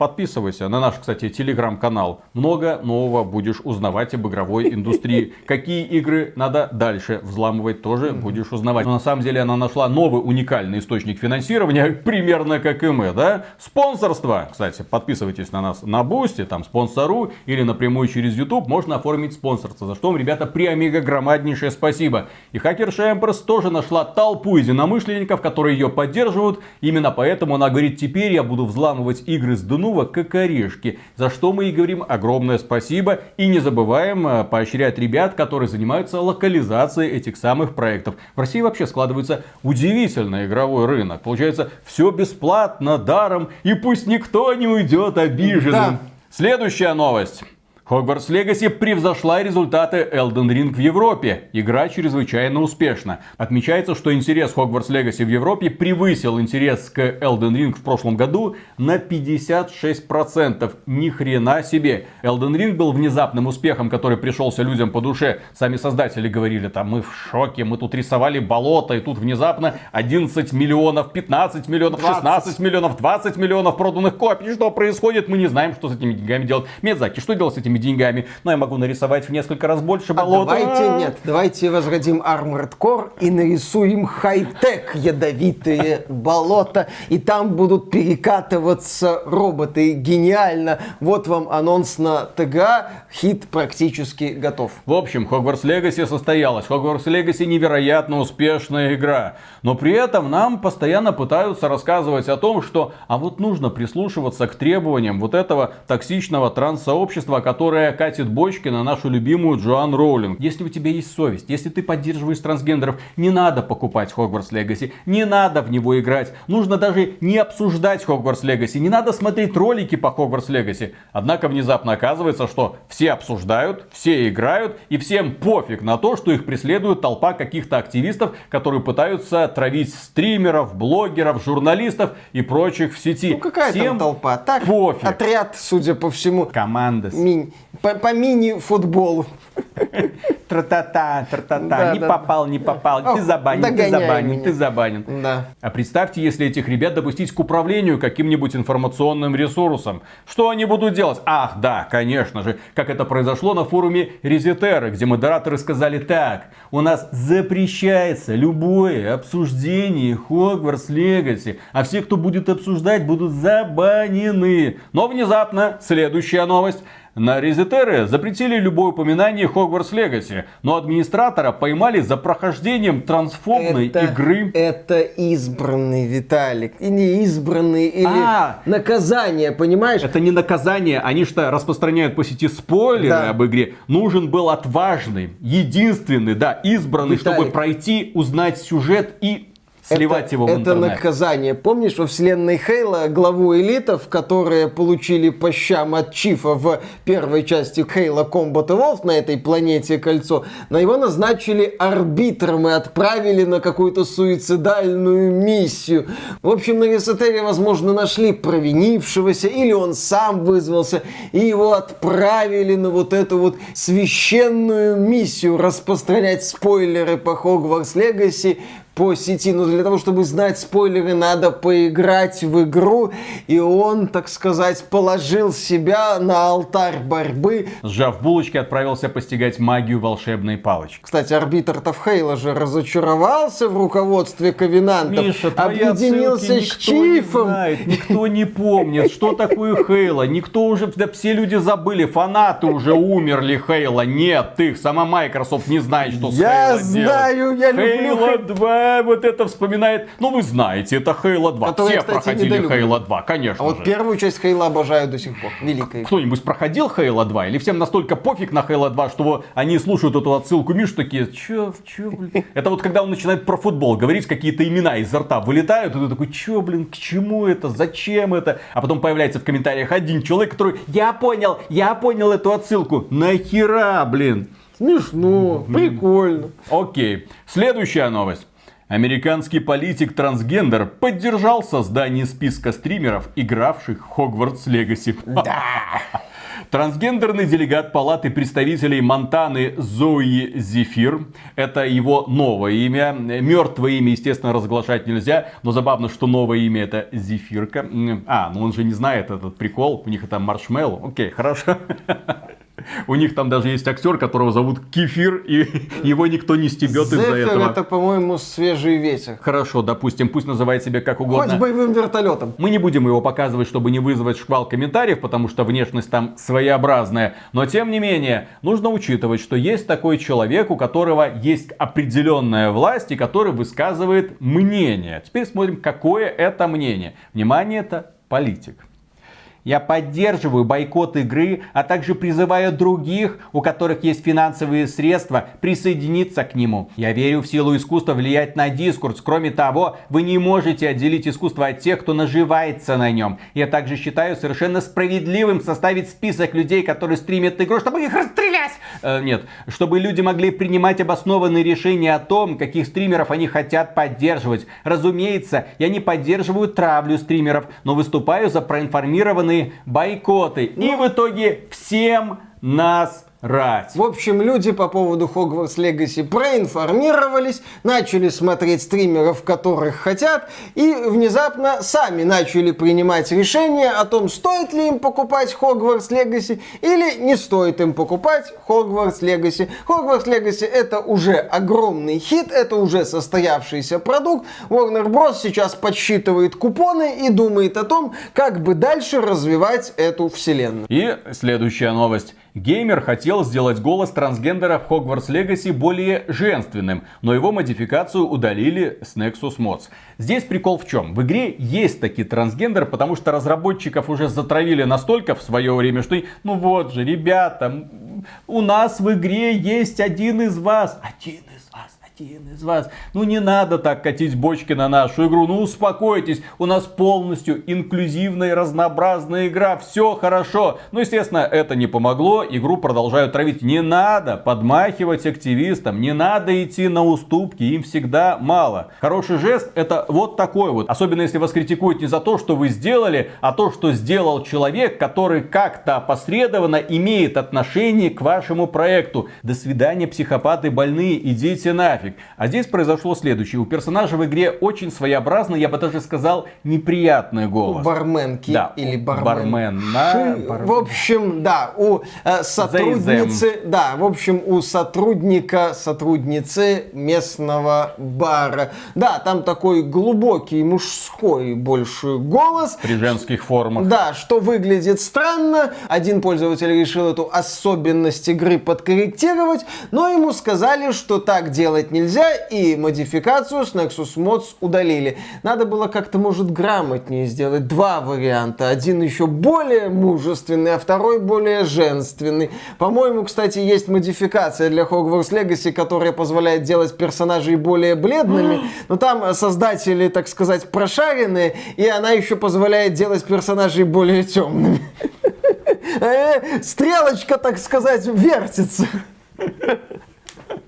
Подписывайся на наш, кстати, телеграм-канал. Много нового будешь узнавать об игровой (laughs) индустрии. Какие игры надо дальше взламывать, тоже будешь узнавать. Но на самом деле она нашла новый уникальный источник финансирования, (laughs) примерно как и мы, да? Спонсорство. Кстати, подписывайтесь на нас на Boosty, там Sponsr.ru или напрямую через YouTube можно оформить спонсорство. За что вам, ребята, преомега громаднейшее спасибо. И хакерша Эмпресс тоже нашла толпу единомышленников, которые ее поддерживают. Именно поэтому она говорит, теперь я буду взламывать игры с дну как орешки. За что мы и говорим огромное спасибо. И не забываем э, поощрять ребят, которые занимаются локализацией этих самых проектов. В России вообще складывается удивительный игровой рынок. Получается, все бесплатно, даром. И пусть никто не уйдет обиженным. Да. Следующая новость. Hogwarts Legacy превзошла результаты Elden Ring в Европе. Игра чрезвычайно успешна. Отмечается, что интерес Hogwarts Legacy в Европе превысил интерес к Elden Ring в прошлом году на 56%. Ни хрена себе. Elden Ring был внезапным успехом, который пришелся людям по душе. Сами создатели говорили, там мы в шоке, мы тут рисовали болото, и тут внезапно 11 миллионов, 15 миллионов, 16 миллионов, 20 миллионов проданных копий. Что происходит? Мы не знаем, что с этими деньгами делать. Медзаки, что делать с этими деньгами? Ну, я могу нарисовать в несколько раз больше А болота. давайте, нет, давайте возродим Armored Core и нарисуем хай-тек ядовитые болота. И там будут перекатываться роботы. Гениально. Вот вам анонс на ТГА. Хит практически готов. В общем, Hogwarts Legacy состоялась. Hogwarts Legacy невероятно успешная игра. Но при этом нам постоянно пытаются рассказывать о том, что а вот нужно прислушиваться к требованиям вот этого токсичного транс-сообщества, которое которая катит бочки на нашу любимую Джоан Роулинг. Если у тебя есть совесть, если ты поддерживаешь трансгендеров, не надо покупать Хогвартс Легаси, не надо в него играть. Нужно даже не обсуждать Хогвартс Легаси, не надо смотреть ролики по Хогвартс Легаси. Однако внезапно оказывается, что все обсуждают, все играют, и всем пофиг на то, что их преследует толпа каких-то активистов, которые пытаются травить стримеров, блогеров, журналистов и прочих в сети. Ну какая Всем там толпа? Так, пофиг. отряд, судя по всему, Команда. мини- по, по мини-футболу. Тра-та-та, тра-та-та. Да, не да. попал, не попал. Ты забанен, ты забанен, меня. ты забанен. Да. А представьте, если этих ребят допустить к управлению каким-нибудь информационным ресурсом. Что они будут делать? Ах, да, конечно же, как это произошло на форуме Резетеры, где модераторы сказали так. У нас запрещается любое обсуждение Хогвартс Легаси, а все, кто будет обсуждать, будут забанены. Но внезапно, следующая новость. На Резетеры запретили любое упоминание Хогвартс Легаси, но администратора поймали за прохождением трансфобной это, игры. Это избранный, Виталик. И не избранный, или А. наказание, понимаешь? Это не наказание, они что распространяют по сети спойлеры Да. об игре. Нужен был отважный, единственный, да, избранный, Виталик. чтобы пройти, узнать сюжет и сливать это, его в это интернет. наказание. Помнишь, во вселенной Хейла главу элитов, которые получили по щам от Чифа в первой части Хейла Combat Evolved на этой планете Кольцо, на его назначили арбитром и отправили на какую-то суицидальную миссию. В общем, на Весотере, возможно, нашли провинившегося, или он сам вызвался, и его отправили на вот эту вот священную миссию распространять спойлеры по Хогвартс Легаси по сети. Но для того, чтобы знать спойлеры, надо поиграть в игру. И он, так сказать, положил себя на алтарь борьбы. Сжав булочки, отправился постигать магию волшебной палочки. Кстати, арбитр Тавхейла же разочаровался в руководстве Ковенантов. Миша, объединился с Чифом. Не знает, никто не помнит, что такое Хейла. Никто уже, да все люди забыли, фанаты уже умерли Хейла. Нет, ты, сама Microsoft не знает, что с Я Хейла знаю, делать. я люблю Хейла 2 Э, вот это вспоминает. Ну, вы знаете, это Хейла 2. Который, Все кстати, проходили Хейла 2, конечно А вот же. первую часть Хейла обожаю до сих пор. Великая. Кто-нибудь проходил Хейла 2? Или всем настолько пофиг на Хейла 2, что они слушают эту отсылку Миш, такие, чё, чё, блин? Это вот когда он начинает про футбол говорить, какие-то имена изо рта вылетают, и ты такой, чё, блин, к чему это, зачем это? А потом появляется в комментариях один человек, который, я понял, я понял эту отсылку. Нахера, блин? Смешно, прикольно. Окей, следующая новость. Американский политик-трансгендер поддержал создание списка стримеров, игравших в Хогвартс Легаси. (laughs) Трансгендерный делегат Палаты представителей Монтаны Зои Зефир. Это его новое имя. Мертвое имя, естественно, разглашать нельзя. Но забавно, что новое имя это Зефирка. А, ну он же не знает этот прикол. У них это маршмеллоу. Окей, хорошо. (laughs) У них там даже есть актер, которого зовут Кефир, и (laughs) его никто не стебет из-за этого. это, по-моему, свежий ветер. Хорошо, допустим, пусть называет себя как Хоть угодно. боевым вертолетом. Мы не будем его показывать, чтобы не вызвать шквал комментариев, потому что внешность там своеобразная. Но тем не менее, нужно учитывать, что есть такой человек, у которого есть определенная власть и который высказывает мнение. Теперь смотрим, какое это мнение. Внимание, это политик. Я поддерживаю бойкот игры, а также призываю других, у которых есть финансовые средства, присоединиться к нему. Я верю в силу искусства влиять на дискурс. Кроме того, вы не можете отделить искусство от тех, кто наживается на нем. Я также считаю совершенно справедливым составить список людей, которые стримят игру, чтобы их расстрелять. Э, нет, чтобы люди могли принимать обоснованные решения о том, каких стримеров они хотят поддерживать. Разумеется, я не поддерживаю травлю стримеров, но выступаю за проинформированные бойкоты. И в итоге всем нас рать. В общем, люди по поводу Хогвартс Легаси проинформировались, начали смотреть стримеров, которых хотят, и внезапно сами начали принимать решение о том, стоит ли им покупать Хогвартс Легаси или не стоит им покупать Хогвартс Легаси. Хогвартс Легаси это уже огромный хит, это уже состоявшийся продукт. Warner Bros. сейчас подсчитывает купоны и думает о том, как бы дальше развивать эту вселенную. И следующая новость. Геймер хотел сделать голос трансгендера в Hogwarts Legacy более женственным, но его модификацию удалили с Nexus Mods. Здесь прикол в чем? В игре есть такие трансгендеры, потому что разработчиков уже затравили настолько в свое время, что ну вот же, ребята, у нас в игре есть один из вас. Один один из вас. Ну не надо так катить бочки на нашу игру. Ну успокойтесь, у нас полностью инклюзивная, разнообразная игра. Все хорошо. Ну естественно, это не помогло. Игру продолжают травить. Не надо подмахивать активистам. Не надо идти на уступки. Им всегда мало. Хороший жест это вот такой вот. Особенно если вас критикуют не за то, что вы сделали, а то, что сделал человек, который как-то опосредованно имеет отношение к вашему проекту. До свидания, психопаты больные, идите нафиг нафиг. А здесь произошло следующее. У персонажа в игре очень своеобразный, я бы даже сказал, неприятный голос. У барменки да, или бармен. Бармен. На, бармен. В общем, да, у э, сотрудницы, да, в общем, у сотрудника, сотрудницы местного бара. Да, там такой глубокий мужской больше голос. При женских формах. Да, что выглядит странно. Один пользователь решил эту особенность игры подкорректировать, но ему сказали, что так делать не нельзя, и модификацию с Nexus Mods удалили. Надо было как-то, может, грамотнее сделать. Два варианта. Один еще более мужественный, а второй более женственный. По-моему, кстати, есть модификация для Hogwarts Legacy, которая позволяет делать персонажей более бледными. Но там создатели, так сказать, прошаренные, и она еще позволяет делать персонажей более темными. (laughs) Э, стрелочка, так сказать, вертится. (laughs)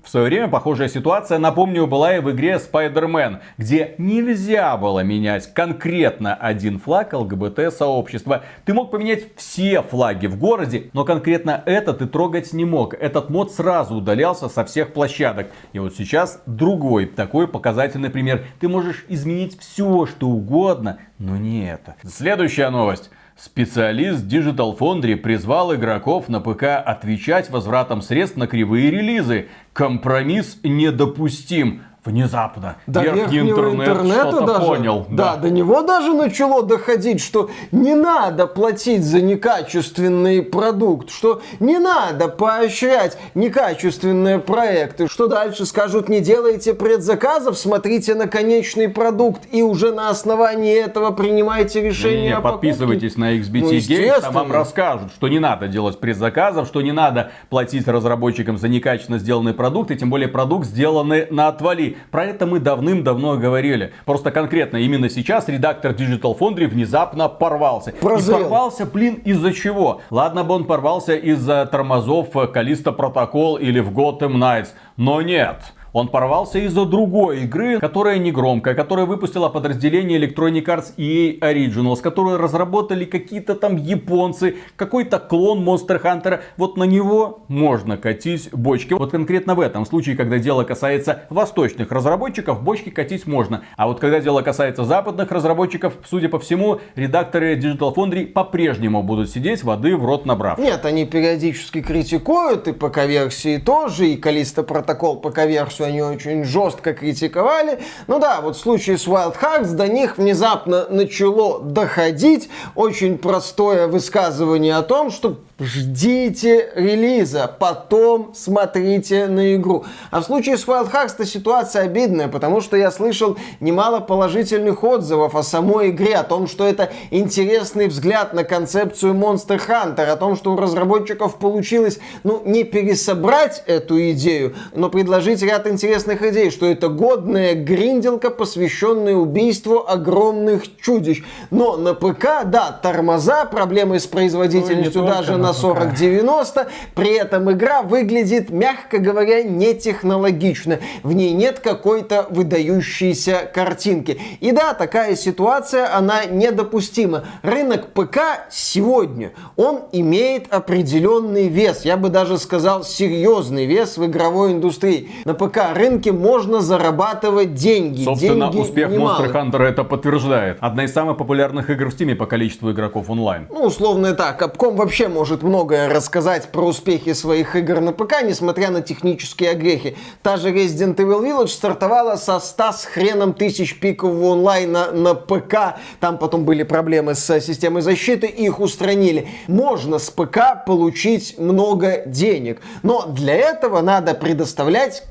В свое время похожая ситуация, напомню, была и в игре Spider-Man, где нельзя было менять конкретно один флаг ЛГБТ-сообщества. Ты мог поменять все флаги в городе, но конкретно этот ты трогать не мог. Этот мод сразу удалялся со всех площадок. И вот сейчас другой такой показательный пример. Ты можешь изменить все, что угодно, но не это. Следующая новость. Специалист Digital Foundry призвал игроков на ПК отвечать возвратом средств на кривые релизы. Компромисс недопустим. Внезапно до верхний интернет интернета даже, понял. Да. да, до него даже начало доходить, что не надо платить за некачественный продукт, что не надо поощрять некачественные проекты, что дальше скажут, не делайте предзаказов, смотрите на конечный продукт и уже на основании этого принимайте решение не, не, о Подписывайтесь на XBT ну, Games, там вам расскажут, что не надо делать предзаказов, что не надо платить разработчикам за некачественно сделанный продукт, и тем более продукт сделанный на отвали. Про это мы давным-давно говорили. Просто конкретно именно сейчас редактор Digital Foundry внезапно порвался. Прозрел. И порвался, блин, из-за чего? Ладно бы он порвался из-за тормозов Калиста Протокол или в Gotham Knights. Но нет. Он порвался из-за другой игры, которая не громкая, которая выпустила подразделение Electronic Arts EA Originals, которую разработали какие-то там японцы, какой-то клон Monster Hunter. Вот на него можно катить бочки. Вот конкретно в этом случае, когда дело касается восточных разработчиков, бочки катить можно. А вот когда дело касается западных разработчиков, судя по всему, редакторы Digital Foundry по-прежнему будут сидеть воды в рот набрав. Нет, они периодически критикуют, и ПК-версии тоже, и Калиста протокол ПК-версию что они очень жестко критиковали. Ну да, вот в случае с Wild Hearts до них внезапно начало доходить очень простое высказывание о том, что ждите релиза, потом смотрите на игру. А в случае с Wild Hearts ситуация обидная, потому что я слышал немало положительных отзывов о самой игре, о том, что это интересный взгляд на концепцию Monster Hunter, о том, что у разработчиков получилось, ну, не пересобрать эту идею, но предложить ряд интересных идей, что это годная гринделка, посвященная убийству огромных чудищ. Но на ПК, да, тормоза, проблемы с производительностью даже на 4090. При этом игра выглядит, мягко говоря, не технологично. В ней нет какой-то выдающейся картинки. И да, такая ситуация, она недопустима. Рынок ПК сегодня, он имеет определенный вес. Я бы даже сказал, серьезный вес в игровой индустрии. На ПК рынке можно зарабатывать деньги. Собственно, деньги успех немало. Monster Hunter это подтверждает. Одна из самых популярных игр в Steam по количеству игроков онлайн. Ну, условно так. Capcom вообще может многое рассказать про успехи своих игр на ПК, несмотря на технические огрехи. Та же Resident Evil Village стартовала со 100 с хреном тысяч пикового онлайна на ПК. Там потом были проблемы с системой защиты, их устранили. Можно с ПК получить много денег, но для этого надо предоставлять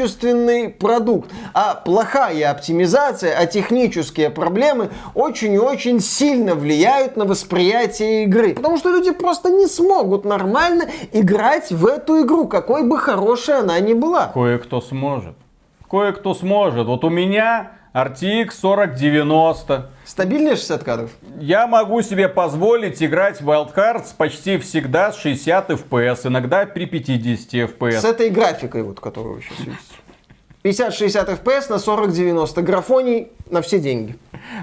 качественный продукт. А плохая оптимизация, а технические проблемы очень и очень сильно влияют на восприятие игры. Потому что люди просто не смогут нормально играть в эту игру, какой бы хорошей она ни была. Кое-кто сможет. Кое-кто сможет. Вот у меня RTX 4090. Стабильнее 60 кадров? Я могу себе позволить играть в Wild Hearts почти всегда с 60 FPS, иногда при 50 FPS. С этой графикой, вот, которую сейчас видите. 50-60 FPS на 40-90. Графоний на все деньги.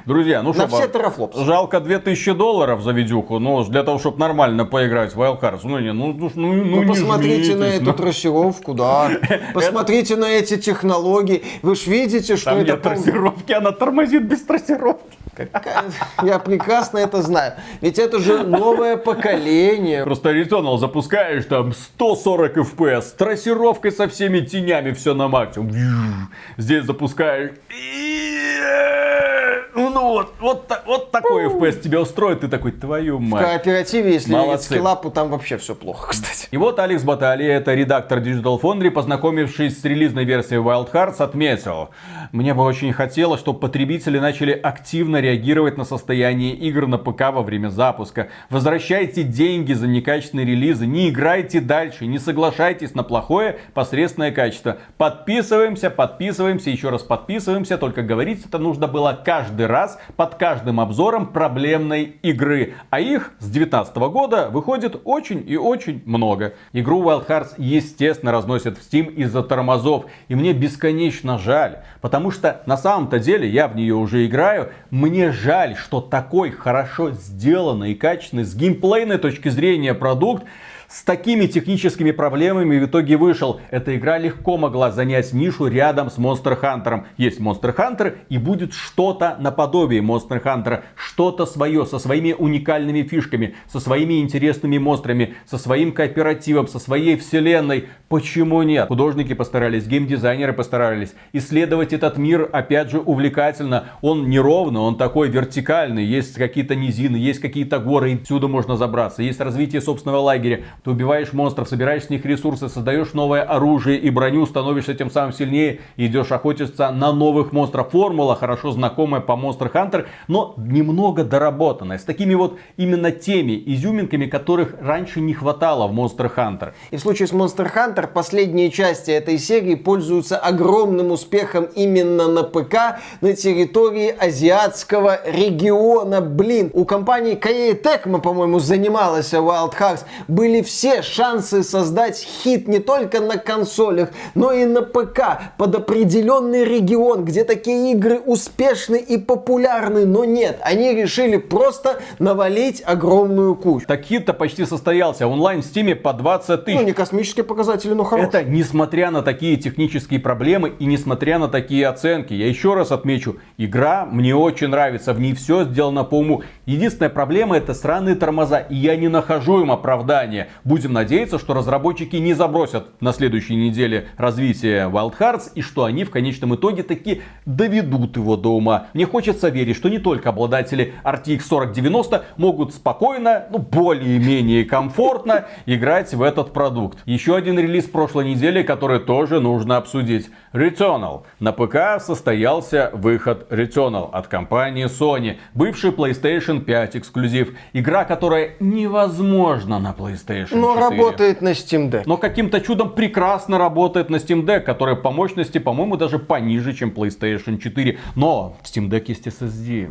Друзья, ну что, все терафлопсы. жалко 2000 долларов за видюху, но для того, чтобы нормально поиграть в Wild Hearts, ну не, ну, ну, ну, ну, Ну, не посмотрите на эту ну. трассировку, да. (laughs) Посмотрите на эти технологии. Вы ж видите, что Там это... нет трассировки, она тормозит без трассировки. (laughs) Я прекрасно это знаю. Ведь это же новое поколение. Просто Returnal запускаешь, там 140 FPS, трассировкой со всеми тенями, все на максимум. Здесь запускаешь... Ну вот, вот, вот такой FPS тебя устроит, ты такой, твою В мать. кооперативе, если Молодцы. скиллапу, там вообще все плохо, (laughs) кстати. И вот Алекс Батали, это редактор Digital Foundry, познакомившись с релизной версией Wild Hearts, отметил, мне бы очень хотелось, чтобы потребители начали активно реагировать на состояние игр на ПК во время запуска. Возвращайте деньги за некачественные релизы, не играйте дальше, не соглашайтесь на плохое посредственное качество. Подписываемся, подписываемся, еще раз подписываемся, только говорить это нужно было каждый раз под каждым обзором проблемной игры. А их с 2019 года выходит очень и очень много. Игру Wild Hearts естественно разносят в Steam из-за тормозов. И мне бесконечно жаль. Потому что на самом-то деле я в нее уже играю. Мне жаль, что такой хорошо сделанный и качественный с геймплейной точки зрения продукт с такими техническими проблемами в итоге вышел. Эта игра легко могла занять нишу рядом с Monster Hunter. Есть Monster Hunter и будет что-то наподобие Monster Hunter. Что-то свое, со своими уникальными фишками, со своими интересными монстрами, со своим кооперативом, со своей вселенной. Почему нет? Художники постарались, геймдизайнеры постарались. Исследовать этот мир, опять же, увлекательно. Он неровный, он такой вертикальный. Есть какие-то низины, есть какие-то горы, и всюду можно забраться. Есть развитие собственного лагеря. Ты убиваешь монстров, собираешь с них ресурсы, создаешь новое оружие и броню, становишься тем самым сильнее идешь охотиться на новых монстров. Формула хорошо знакомая по Monster Hunter, но немного доработанная. С такими вот именно теми изюминками, которых раньше не хватало в Monster Hunter. И в случае с Monster Hunter последние части этой серии пользуются огромным успехом именно на ПК на территории азиатского региона. Блин, у компании Koei Tecmo, по-моему, занималась Wild Hearts. Были все шансы создать хит не только на консолях, но и на ПК под определенный регион, где такие игры успешны и популярны. Но нет, они решили просто навалить огромную кучу. Так хит-то почти состоялся. Онлайн в Стиме по 20 тысяч. Ну, не космические показатели, но хорошие. Это несмотря на такие технические проблемы и несмотря на такие оценки. Я еще раз отмечу, игра мне очень нравится, в ней все сделано по уму. Единственная проблема это сраные тормоза, и я не нахожу им оправдания. Будем надеяться, что разработчики не забросят на следующей неделе развитие Wild Hearts и что они в конечном итоге таки доведут его до ума. Мне хочется верить, что не только обладатели RTX 4090 могут спокойно, ну более-менее комфортно (laughs) играть в этот продукт. Еще один релиз прошлой недели, который тоже нужно обсудить. Returnal. На ПК состоялся выход Returnal от компании Sony. Бывший PlayStation 5 эксклюзив. Игра, которая невозможна на PlayStation 4. Но работает на Steam Deck. Но каким-то чудом прекрасно работает на Steam Deck, который по мощности, по-моему, даже пониже, чем PlayStation 4. Но в Steam Deck есть SSD.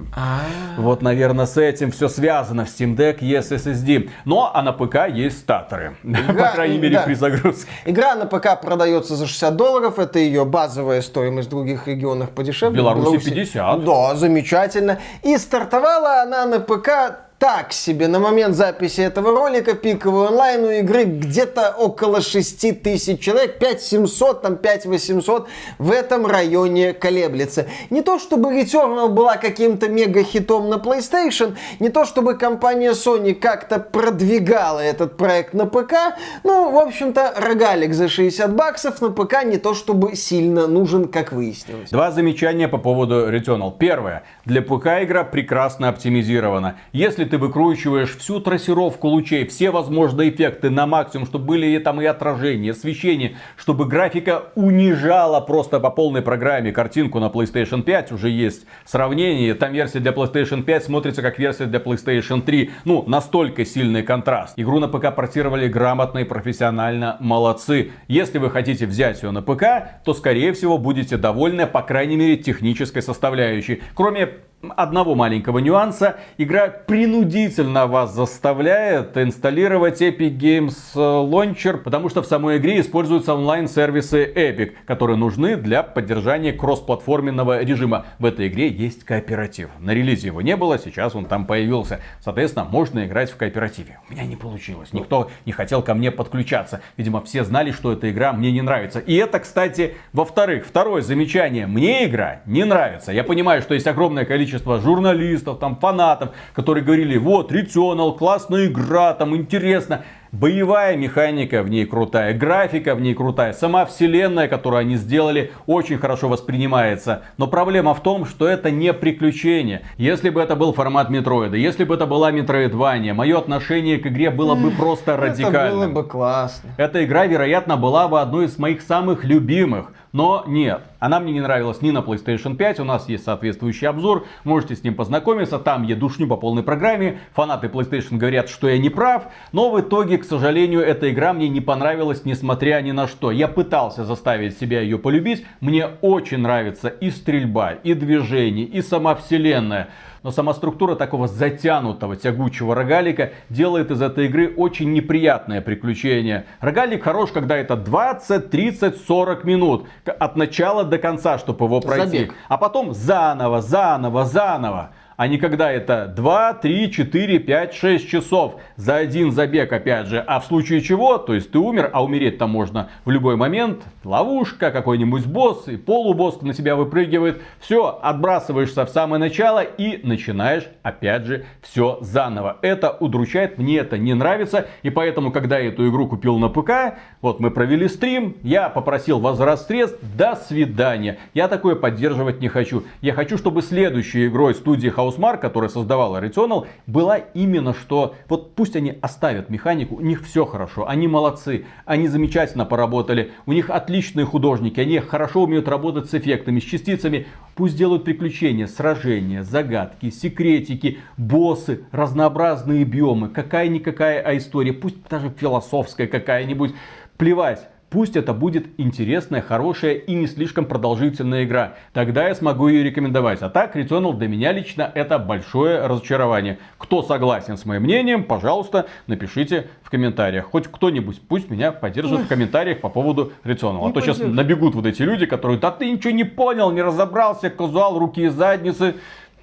Вот, наверное, с этим все связано. В Steam Deck есть SSD. Но а на ПК есть статоры. (laughs) По крайней мере, да. при загрузке. Игра на ПК продается за 60 долларов, это ее базовая стоимость в других регионах подешевле. В Беларуси 50. Да, замечательно. И стартовала она на ПК так себе. На момент записи этого ролика пиковый онлайн у игры где-то около 6 тысяч человек, 5700, там 5800 в этом районе колеблется. Не то чтобы Returnal была каким-то мега-хитом на PlayStation, не то чтобы компания Sony как-то продвигала этот проект на ПК, ну, в общем-то, рогалик за 60 баксов на ПК не то чтобы сильно нужен, как выяснилось. Два замечания по поводу Returnal. Первое. Для ПК игра прекрасно оптимизирована. Если ты выкручиваешь всю трассировку лучей, все возможные эффекты на максимум, чтобы были и там и отражения, освещение, чтобы графика унижала просто по полной программе картинку на PlayStation 5, уже есть сравнение, там версия для PlayStation 5 смотрится как версия для PlayStation 3. Ну, настолько сильный контраст. Игру на ПК портировали грамотно и профессионально, молодцы. Если вы хотите взять ее на ПК, то скорее всего будете довольны, по крайней мере, технической составляющей. Кроме одного маленького нюанса. Игра принудительно вас заставляет инсталлировать Epic Games Launcher, потому что в самой игре используются онлайн-сервисы Epic, которые нужны для поддержания кроссплатформенного режима. В этой игре есть кооператив. На релизе его не было, сейчас он там появился. Соответственно, можно играть в кооперативе. У меня не получилось. Никто не хотел ко мне подключаться. Видимо, все знали, что эта игра мне не нравится. И это, кстати, во-вторых, второе замечание. Мне игра не нравится. Я понимаю, что есть огромное количество количество журналистов, там, фанатов, которые говорили, вот, Returnal, классная игра, там, интересно. Боевая механика в ней крутая, графика в ней крутая, сама вселенная, которую они сделали, очень хорошо воспринимается. Но проблема в том, что это не приключение. Если бы это был формат Метроида, если бы это была Метроидвания, мое отношение к игре было бы просто радикальным. Это было бы классно. Эта игра, вероятно, была бы одной из моих самых любимых. Но нет, она мне не нравилась ни на PlayStation 5, у нас есть соответствующий обзор, можете с ним познакомиться, там я душню по полной программе, фанаты PlayStation говорят, что я не прав, но в итоге, к сожалению, эта игра мне не понравилась, несмотря ни на что. Я пытался заставить себя ее полюбить, мне очень нравится и стрельба, и движение, и сама вселенная. Но сама структура такого затянутого, тягучего рогалика делает из этой игры очень неприятное приключение. Рогалик хорош, когда это 20, 30, 40 минут. От начала до конца, чтобы его пройти. Забег. А потом заново, заново, заново а не когда это 2, 3, 4, 5, 6 часов за один забег, опять же. А в случае чего, то есть ты умер, а умереть там можно в любой момент, ловушка, какой-нибудь босс, и полубосс на тебя выпрыгивает. Все, отбрасываешься в самое начало и начинаешь, опять же, все заново. Это удручает, мне это не нравится, и поэтому, когда я эту игру купил на ПК, вот мы провели стрим, я попросил возврат средств, до свидания. Я такое поддерживать не хочу. Я хочу, чтобы следующей игрой студии House Housemarque, которая создавала Returnal, была именно что, вот пусть они оставят механику, у них все хорошо, они молодцы, они замечательно поработали, у них отличные художники, они хорошо умеют работать с эффектами, с частицами, пусть делают приключения, сражения, загадки, секретики, боссы, разнообразные биомы, какая-никакая а история, пусть даже философская какая-нибудь, плевать. Пусть это будет интересная, хорошая и не слишком продолжительная игра. Тогда я смогу ее рекомендовать. А так, Returnal для меня лично это большое разочарование. Кто согласен с моим мнением, пожалуйста, напишите в комментариях. Хоть кто-нибудь пусть меня поддержит в комментариях по поводу Returnal. А то сейчас набегут вот эти люди, которые, да ты ничего не понял, не разобрался, казуал, руки и задницы.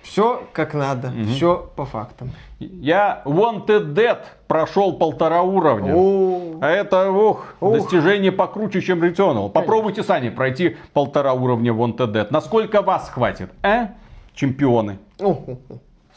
Все как надо, все по фактам. Я Wanted Dead прошел полтора уровня. А это, ух, Ух. достижение покруче, чем Returnal. Попробуйте сами пройти полтора уровня Wanted Dead. Насколько вас хватит, а? Чемпионы.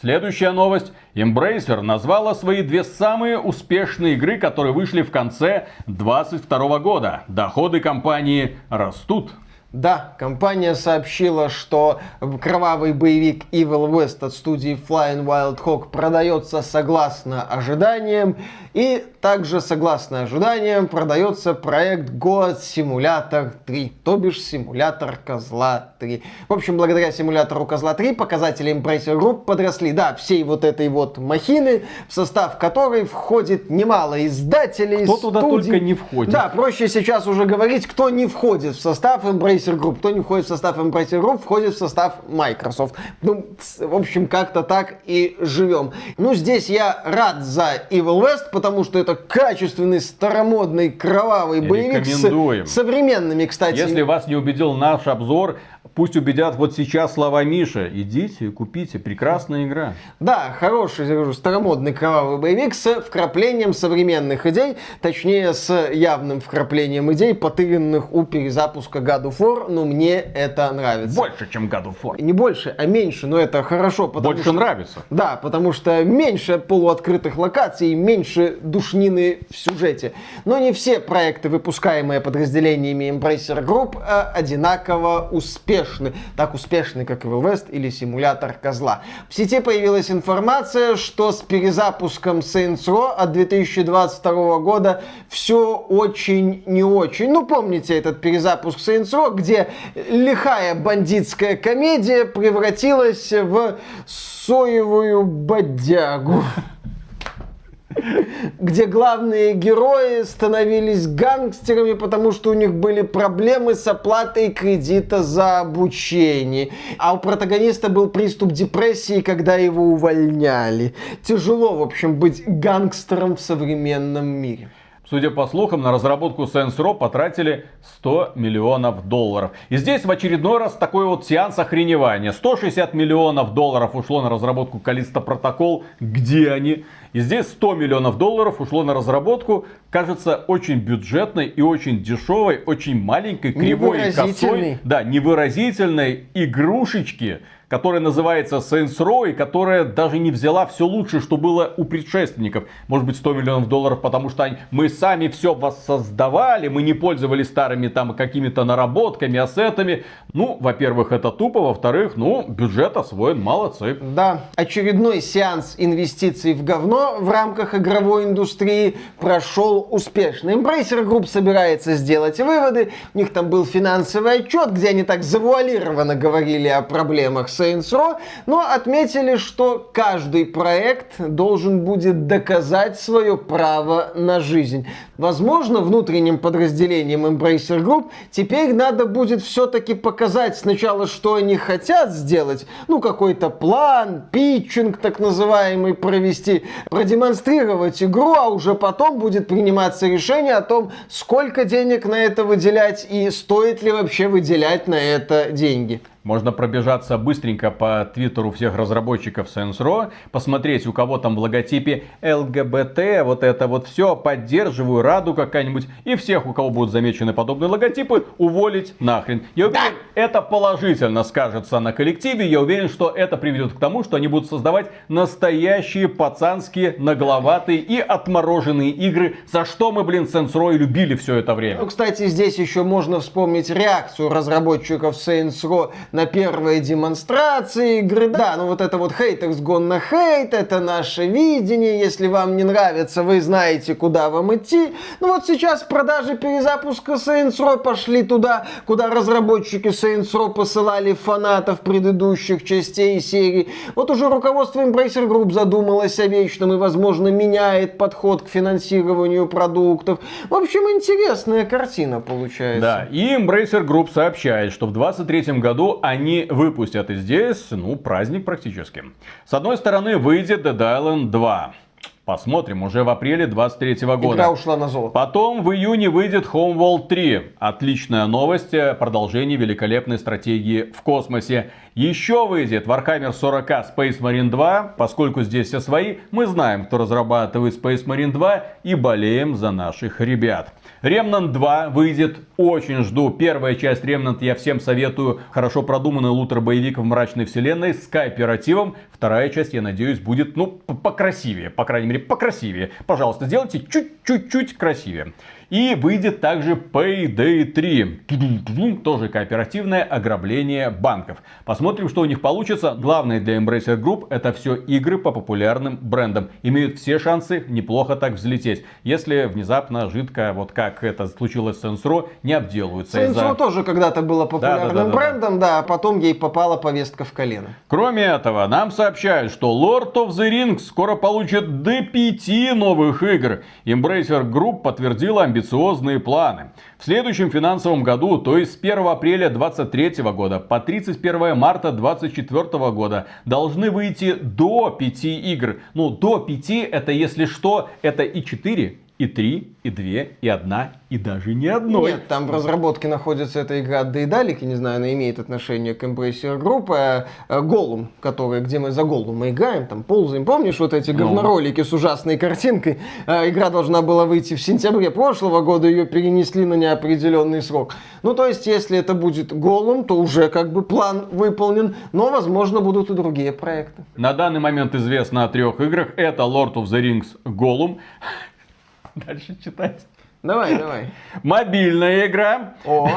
Следующая новость. Embracer назвала свои две самые успешные игры, которые вышли в конце 2022 года. Доходы компании растут. Да, компания сообщила, что кровавый боевик Evil West от студии Flying Wild Hog продается согласно ожиданиям. И также согласно ожиданиям продается проект God Simulator 3, то бишь симулятор Козла 3. В общем, благодаря симулятору Козла 3 показатели Embracer Group подросли. Да, всей вот этой вот махины, в состав которой входит немало издателей, Кто туда студий. только не входит. Да, проще сейчас уже говорить, кто не входит в состав Embracer Embracer Group. Кто не входит в состав Embracer Group, входит в состав Microsoft. Ну, в общем, как-то так и живем. Ну, здесь я рад за Evil West, потому что это качественный, старомодный, кровавый боевик с современными, кстати. Если вас не убедил наш обзор, Пусть убедят вот сейчас слова Миша. Идите и купите. Прекрасная игра. Да, хороший, я говорю, старомодный кровавый боевик с вкраплением современных идей. Точнее, с явным вкраплением идей, потыренных у перезапуска God of War. Но мне это нравится. Больше, чем God of War. Не больше, а меньше. Но это хорошо. Потому больше что... нравится. Да, потому что меньше полуоткрытых локаций, меньше душнины в сюжете. Но не все проекты, выпускаемые подразделениями Embracer Group, а одинаково успешны успешны, так успешны, как Evil West или симулятор козла. В сети появилась информация, что с перезапуском Saints Row от 2022 года все очень не очень. Ну, помните этот перезапуск Saints Row, где лихая бандитская комедия превратилась в соевую бодягу (laughs) где главные герои становились гангстерами, потому что у них были проблемы с оплатой кредита за обучение. А у протагониста был приступ депрессии, когда его увольняли. Тяжело, в общем, быть гангстером в современном мире. Судя по слухам, на разработку Saints Row потратили 100 миллионов долларов. И здесь в очередной раз такой вот сеанс охреневания. 160 миллионов долларов ушло на разработку Калиста Протокол. Где они? И здесь 100 миллионов долларов ушло на разработку, кажется, очень бюджетной и очень дешевой, очень маленькой, кривой и косой. Да, невыразительной игрушечки, которая называется Saints Row, и которая даже не взяла все лучшее, что было у предшественников. Может быть 100 миллионов долларов, потому что мы сами все воссоздавали, мы не пользовались старыми там какими-то наработками, ассетами. Ну, во-первых, это тупо, во-вторых, ну, бюджет освоен, молодцы. Да, очередной сеанс инвестиций в говно в рамках игровой индустрии прошел успешно. Embracer Group собирается сделать выводы, у них там был финансовый отчет, где они так завуалированно говорили о проблемах Saints Row, но отметили, что каждый проект должен будет доказать свое право на жизнь. Возможно, внутренним подразделением Embracer Group теперь надо будет все-таки показать сначала, что они хотят сделать, ну, какой-то план, питчинг так называемый провести, продемонстрировать игру, а уже потом будет приниматься решение о том, сколько денег на это выделять и стоит ли вообще выделять на это деньги. Можно пробежаться быстренько по твиттеру всех разработчиков Saints Row, посмотреть, у кого там в логотипе ЛГБТ, вот это вот все, поддерживаю, раду какая-нибудь, и всех, у кого будут замечены подобные логотипы, уволить нахрен. Я уверен, да. это положительно скажется на коллективе, я уверен, что это приведет к тому, что они будут создавать настоящие пацанские, нагловатые и отмороженные игры, за что мы, блин, Saints Row любили все это время. Ну, кстати, здесь еще можно вспомнить реакцию разработчиков Saints Row на первые демонстрации игры. Да, ну вот это вот haters gone на hate, это наше видение. Если вам не нравится, вы знаете, куда вам идти. Ну вот сейчас продажи перезапуска Saints Row пошли туда, куда разработчики Saints Row посылали фанатов предыдущих частей серии. Вот уже руководство Embracer Group задумалось о вечном и, возможно, меняет подход к финансированию продуктов. В общем, интересная картина получается. Да, и Embracer Group сообщает, что в 2023 году они выпустят. И здесь, ну, праздник практически. С одной стороны, выйдет Dead Island 2. Посмотрим уже в апреле 23 года. Игра ушла на золото. Потом в июне выйдет Homeworld 3. Отличная новость, продолжение великолепной стратегии в космосе. Еще выйдет Warhammer 40 Space Marine 2. Поскольку здесь все свои, мы знаем, кто разрабатывает Space Marine 2 и болеем за наших ребят. Remnant 2 выйдет, очень жду. Первая часть Remnant я всем советую. Хорошо продуманный лутер-боевик в мрачной вселенной с кооперативом. Вторая часть, я надеюсь, будет, ну, покрасивее. По крайней мере, покрасивее. Пожалуйста, сделайте чуть-чуть красивее. И выйдет также Payday 3. Тоже кооперативное ограбление банков. Посмотрим, что у них получится. Главное для Embracer Group это все игры по популярным брендам. Имеют все шансы неплохо так взлететь. Если внезапно жидко, вот как это случилось с Row, не обделываются. Row тоже когда-то было популярным да, да, да, брендом, да, а потом ей попала повестка в колено. Кроме этого, нам сообщают, что Lord of the Rings скоро получит до 5 новых игр. Embracer Group подтвердила амбициозные планы. В следующем финансовом году, то есть с 1 апреля 2023 года по 31 марта 2024 года, должны выйти до 5 игр. Ну, до 5 это, если что, это и 4, и 3, и 2, и 1, и даже не одной. Нет, там в разработке находится эта игра от Дейдалики, не знаю, она имеет отношение к Embracer Group, а Голум, который, где мы за Голум играем, там ползаем, помнишь вот эти Ну. говноролики с ужасной картинкой? А, игра должна была выйти в сентябре прошлого года, ее перенесли на неопределенный срок. Ну, то есть, если это будет Голум, то уже как бы план выполнен, но, возможно, будут и другие проекты. На данный момент известно о трех играх. Это Lord of the Rings Голум. (laughs) Дальше читать. Давай, давай. Мобильная игра. О,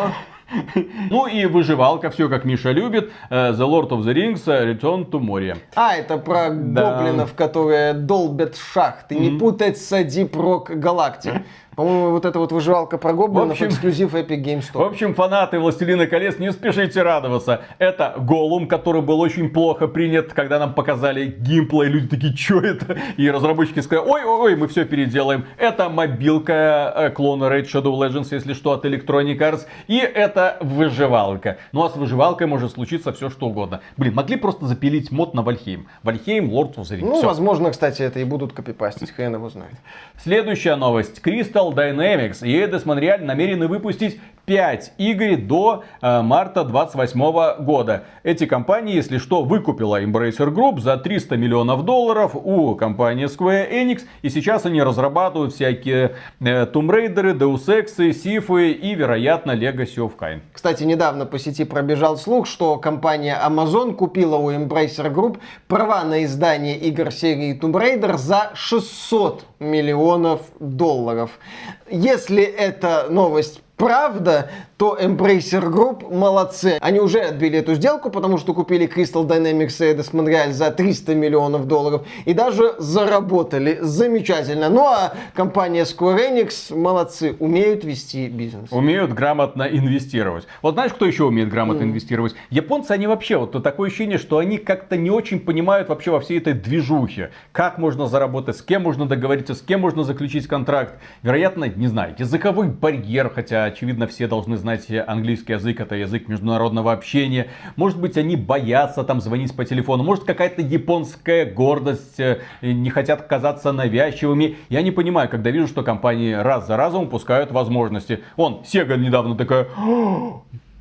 (laughs) Ну и выживалка, все как Миша любит. Э, The Lord of the Rings э, Return to Moria. А, это про Да. гоблинов, которые долбят шахты. Не путать с Deep Rock Galactic. По-моему, вот эта вот выживалка про гоблинов, В общем- эксклюзив Epic Games В Store. общем, фанаты «Властелина колец», не спешите радоваться. Это Голум, который был очень плохо принят, когда нам показали геймплей. Люди такие, что это? И разработчики сказали, ой-ой-ой, мы все переделаем. Это мобилка э, клона Raid Shadow Legends, если что, от Electronic Arts. И это выживалка. Ну а с выживалкой может случиться все что угодно. Блин, могли просто запилить мод на Вальхейм. Вальхейм, Lord of the Rings. Ну, Всё. возможно, кстати, это и будут копипастить, хрен его знает. Следующая новость. Crystal Dynamics и Eidos Montreal намерены выпустить 5 игр до э, марта 28 года. Эти компании, если что, выкупила Embracer Group за 300 миллионов долларов у компании Square Enix. И сейчас они разрабатывают всякие э, Tomb Raider, Deus Ex, Sifы и, вероятно, Legacy of Kain. Кстати, недавно по сети пробежал слух, что компания Amazon купила у Embracer Group права на издание игр серии Tomb Raider за 600 миллионов долларов. Если эта новость правда, то Embracer Group молодцы. Они уже отбили эту сделку, потому что купили Crystal Dynamics и Eidos Montreal за 300 миллионов долларов и даже заработали. Замечательно. Ну а компания Square Enix молодцы, умеют вести бизнес. Умеют грамотно инвестировать. Вот знаешь, кто еще умеет грамотно инвестировать? Японцы, они вообще, вот такое ощущение, что они как-то не очень понимают вообще во всей этой движухе. Как можно заработать, с кем можно договориться, с кем можно заключить контракт. Вероятно, не знаю, языковой барьер, хотя, очевидно, все должны знать английский язык, это язык международного общения. Может быть, они боятся там звонить по телефону. Может, какая-то японская гордость, э, не хотят казаться навязчивыми. Я не понимаю, когда вижу, что компании раз за разом упускают возможности. Он, Sega недавно такая...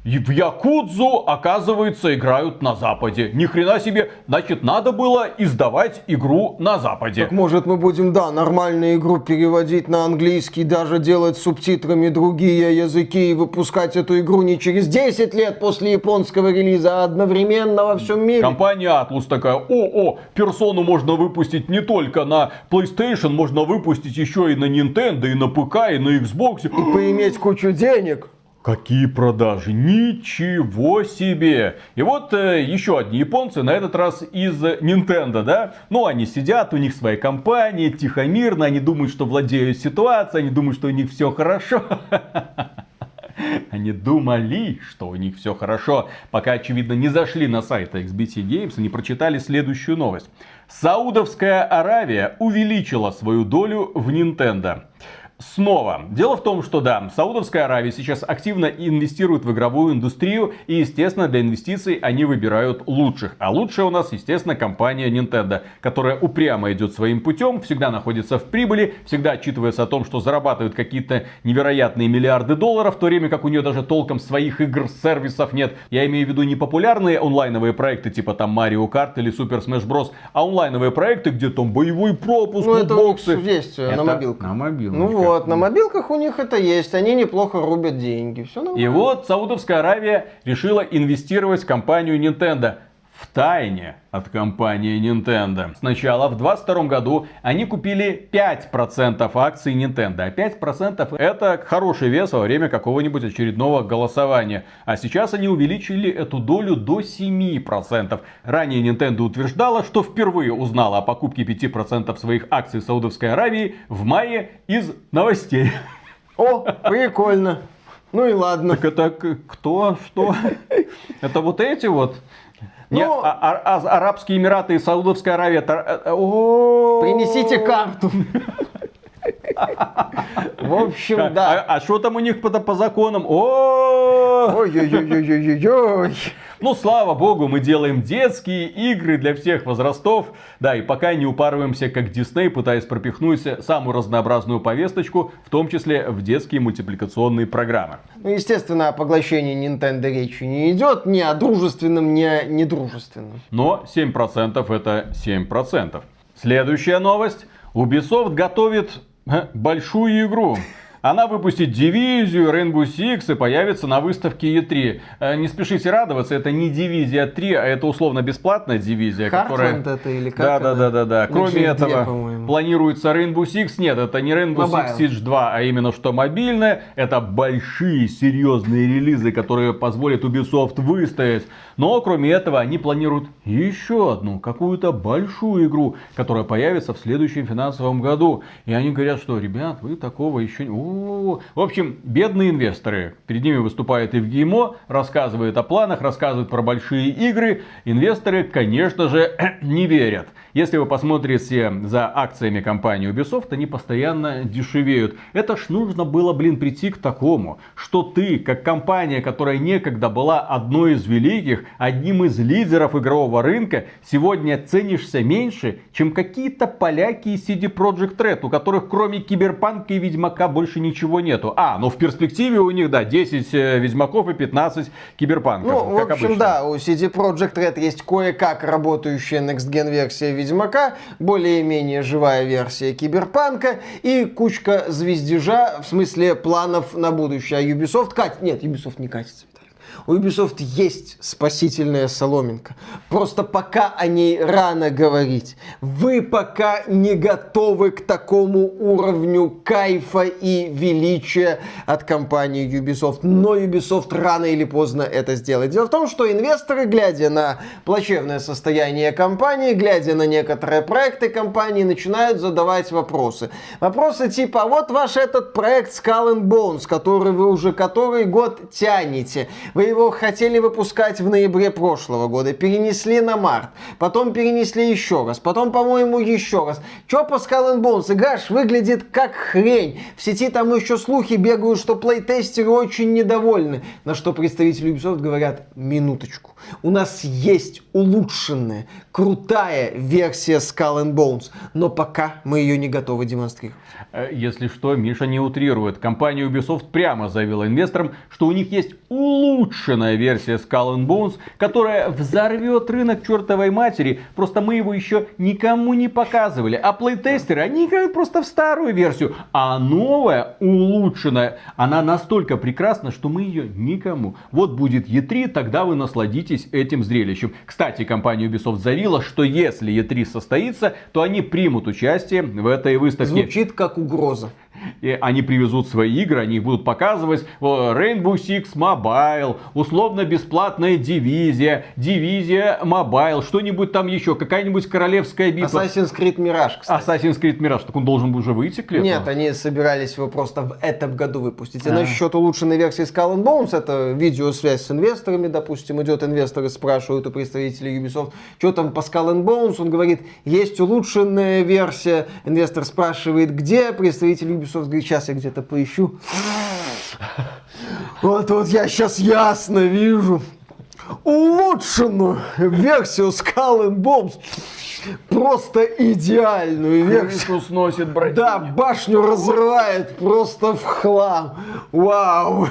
«А, И в Якудзу, оказывается, играют на Западе. Ни хрена себе. Значит, надо было издавать игру на Западе. Так может мы будем, да, нормальную игру переводить на английский, даже делать субтитрами другие языки и выпускать эту игру не через 10 лет после японского релиза, а одновременно во всем мире. Компания Atlus такая, о-о, персону можно выпустить не только на PlayStation, можно выпустить еще и на Nintendo, и на ПК, и на Xbox. И поиметь кучу денег. Какие продажи? Ничего себе! И вот э, еще одни японцы, на этот раз из Nintendo, да? Ну, они сидят, у них своя компания, тихо-мирно, они думают, что владеют ситуацией, они думают, что у них все хорошо. (laughs) Они думали, что у них все хорошо, пока, очевидно, не зашли на сайт XBT Games и не прочитали следующую новость. Саудовская Аравия увеличила свою долю в Nintendo. Снова. Дело в том, что да, Саудовская Аравия сейчас активно инвестирует в игровую индустрию, и, естественно, для инвестиций они выбирают лучших. А лучшая у нас, естественно, компания Nintendo, которая упрямо идет своим путем, всегда находится в прибыли, всегда отчитывается о том, что зарабатывает какие-то невероятные миллиарды долларов, в то время как у нее даже толком своих игр, сервисов нет. Я имею в виду не популярные онлайновые проекты, типа там Mario Kart или Super Smash Bros, а онлайновые проекты, где там боевой пропуск, Ну, это лутбоксы. есть э, Это на мобилках. На мобилках. Ну вот, на мобилках у них это есть, они неплохо рубят деньги, все нормально. И вот Саудовская Аравия решила инвестировать в компанию Nintendo. В тайне от компании Nintendo. Сначала в 2022 году они купили 5% акций Nintendo. А 5% это хороший вес во время какого-нибудь очередного голосования. А сейчас они увеличили эту долю до 7%. Ранее Nintendo утверждала, что впервые узнала о покупке 5% своих акций Саудовской Аравии в мае из новостей. О, прикольно. Ну и ладно. Так это кто? Что? Это вот эти вот? Не, Ну- а- а- а- Арабские Эмираты и Саудовская Аравия. Принесите карту. В общем, А- да. А что там у них по, по законам? Ой-ой-ой-ой-ой-ой. Ну, слава богу, мы делаем детские игры для всех возрастов. Да, и пока не упарываемся, как Дисней, пытаясь пропихнуть самую разнообразную повесточку, в том числе в детские мультипликационные программы. Ну, естественно, о поглощении Nintendo речи не идет ни о дружественном, ни о недружественном. Но 7% это 7%. Следующая новость. Ubisoft готовит большую игру. Она выпустит дивизию Rainbow Six и появится на выставке E3. Э, Не спешите радоваться, это не дивизия 3, а это условно бесплатная дивизия, которая... Heartland это или как Да, да, она? да, да, да. Ну, Кроме этого, планируется Rainbow Six. Нет, это не Rainbow Mobile. Six Siege 2, а именно что мобильное. Это большие, серьезные релизы, которые позволят Ubisoft выстоять. Но кроме этого, они планируют еще одну, какую-то большую игру, которая появится в следующем финансовом году. И они говорят, что, ребят, вы такого еще не... О-о-о». В общем, бедные инвесторы. Перед ними выступает Евгеймо, рассказывает о планах, рассказывает про большие игры. Инвесторы, конечно же, (clears throat) не верят. Если вы посмотрите за акциями компании Ubisoft, они постоянно дешевеют. Это ж нужно было, блин, прийти к такому, что ты, как компания, которая некогда была одной из великих, одним из лидеров игрового рынка, сегодня ценишься меньше, чем какие-то поляки из CD Projekt Red, у которых кроме Киберпанка и Ведьмака больше ничего нету. А, ну в перспективе у них, да, 10 э, Ведьмаков и 15 Киберпанков, Ну, в общем, обычно. да, у CD Projekt Red есть кое-как работающая Next Gen версия Ведьмака, более-менее живая версия Киберпанка и кучка звездежа, в смысле планов на будущее. А Ubisoft катит... Нет, Ubisoft не катится. У Ubisoft есть спасительная соломинка. Просто пока о ней рано говорить. Вы пока не готовы к такому уровню кайфа и величия от компании Ubisoft. Но Ubisoft рано или поздно это сделает. Дело в том, что инвесторы, глядя на плачевное состояние компании, глядя на некоторые проекты компании, начинают задавать вопросы. Вопросы типа, а вот ваш этот проект Skull and Bones, который вы уже который год тянете. Вы его хотели выпускать в ноябре прошлого года, перенесли на март, потом перенесли еще раз, потом, по-моему, еще раз. Чё по Skull Bones? Играш выглядит как хрень. В сети там еще слухи бегают, что плейтестеры очень недовольны. На что представители Ubisoft говорят, минуточку. У нас есть улучшенная, крутая версия Skull and Bones, но пока мы ее не готовы демонстрировать. Э, Если что, Миша не утрирует. Компания Ubisoft прямо заявила инвесторам, что у них есть улучшенная версия Skull and Bones, которая взорвет рынок чертовой матери. Просто мы его еще никому не показывали. А плейтестеры, они играют просто в старую версию. А новая, улучшенная, она настолько прекрасна, что мы ее никому. Вот будет E3, тогда вы насладитесь этим зрелищем. Кстати, компания Ubisoft заявила, что если E3 состоится, то они примут участие в этой выставке. Звучит как угроза. И они привезут свои игры, они их будут показывать. Rainbow Six Mobile, условно бесплатная дивизия, дивизия Mobile, что-нибудь там еще, какая-нибудь королевская битва. Assassin's Creed Mirage, кстати. Assassin's Creed Mirage, так он должен был уже выйти к лету? Нет, они собирались его просто в этом году выпустить. И А. насчет улучшенной версии Skull and Bones, это видеосвязь с инвесторами, допустим, идет инвесторы спрашивают у представителей Ubisoft, что там по Skull and Bones, он говорит, есть улучшенная версия, инвестор спрашивает, где, представитель Ubisoft говорит, сейчас я где-то поищу. Вот, вот я сейчас ясно вижу улучшенную версию Skull and Bones. Просто идеальную версию. Крышу сносит, братья. Да, башню разрывает просто в хлам. Вау.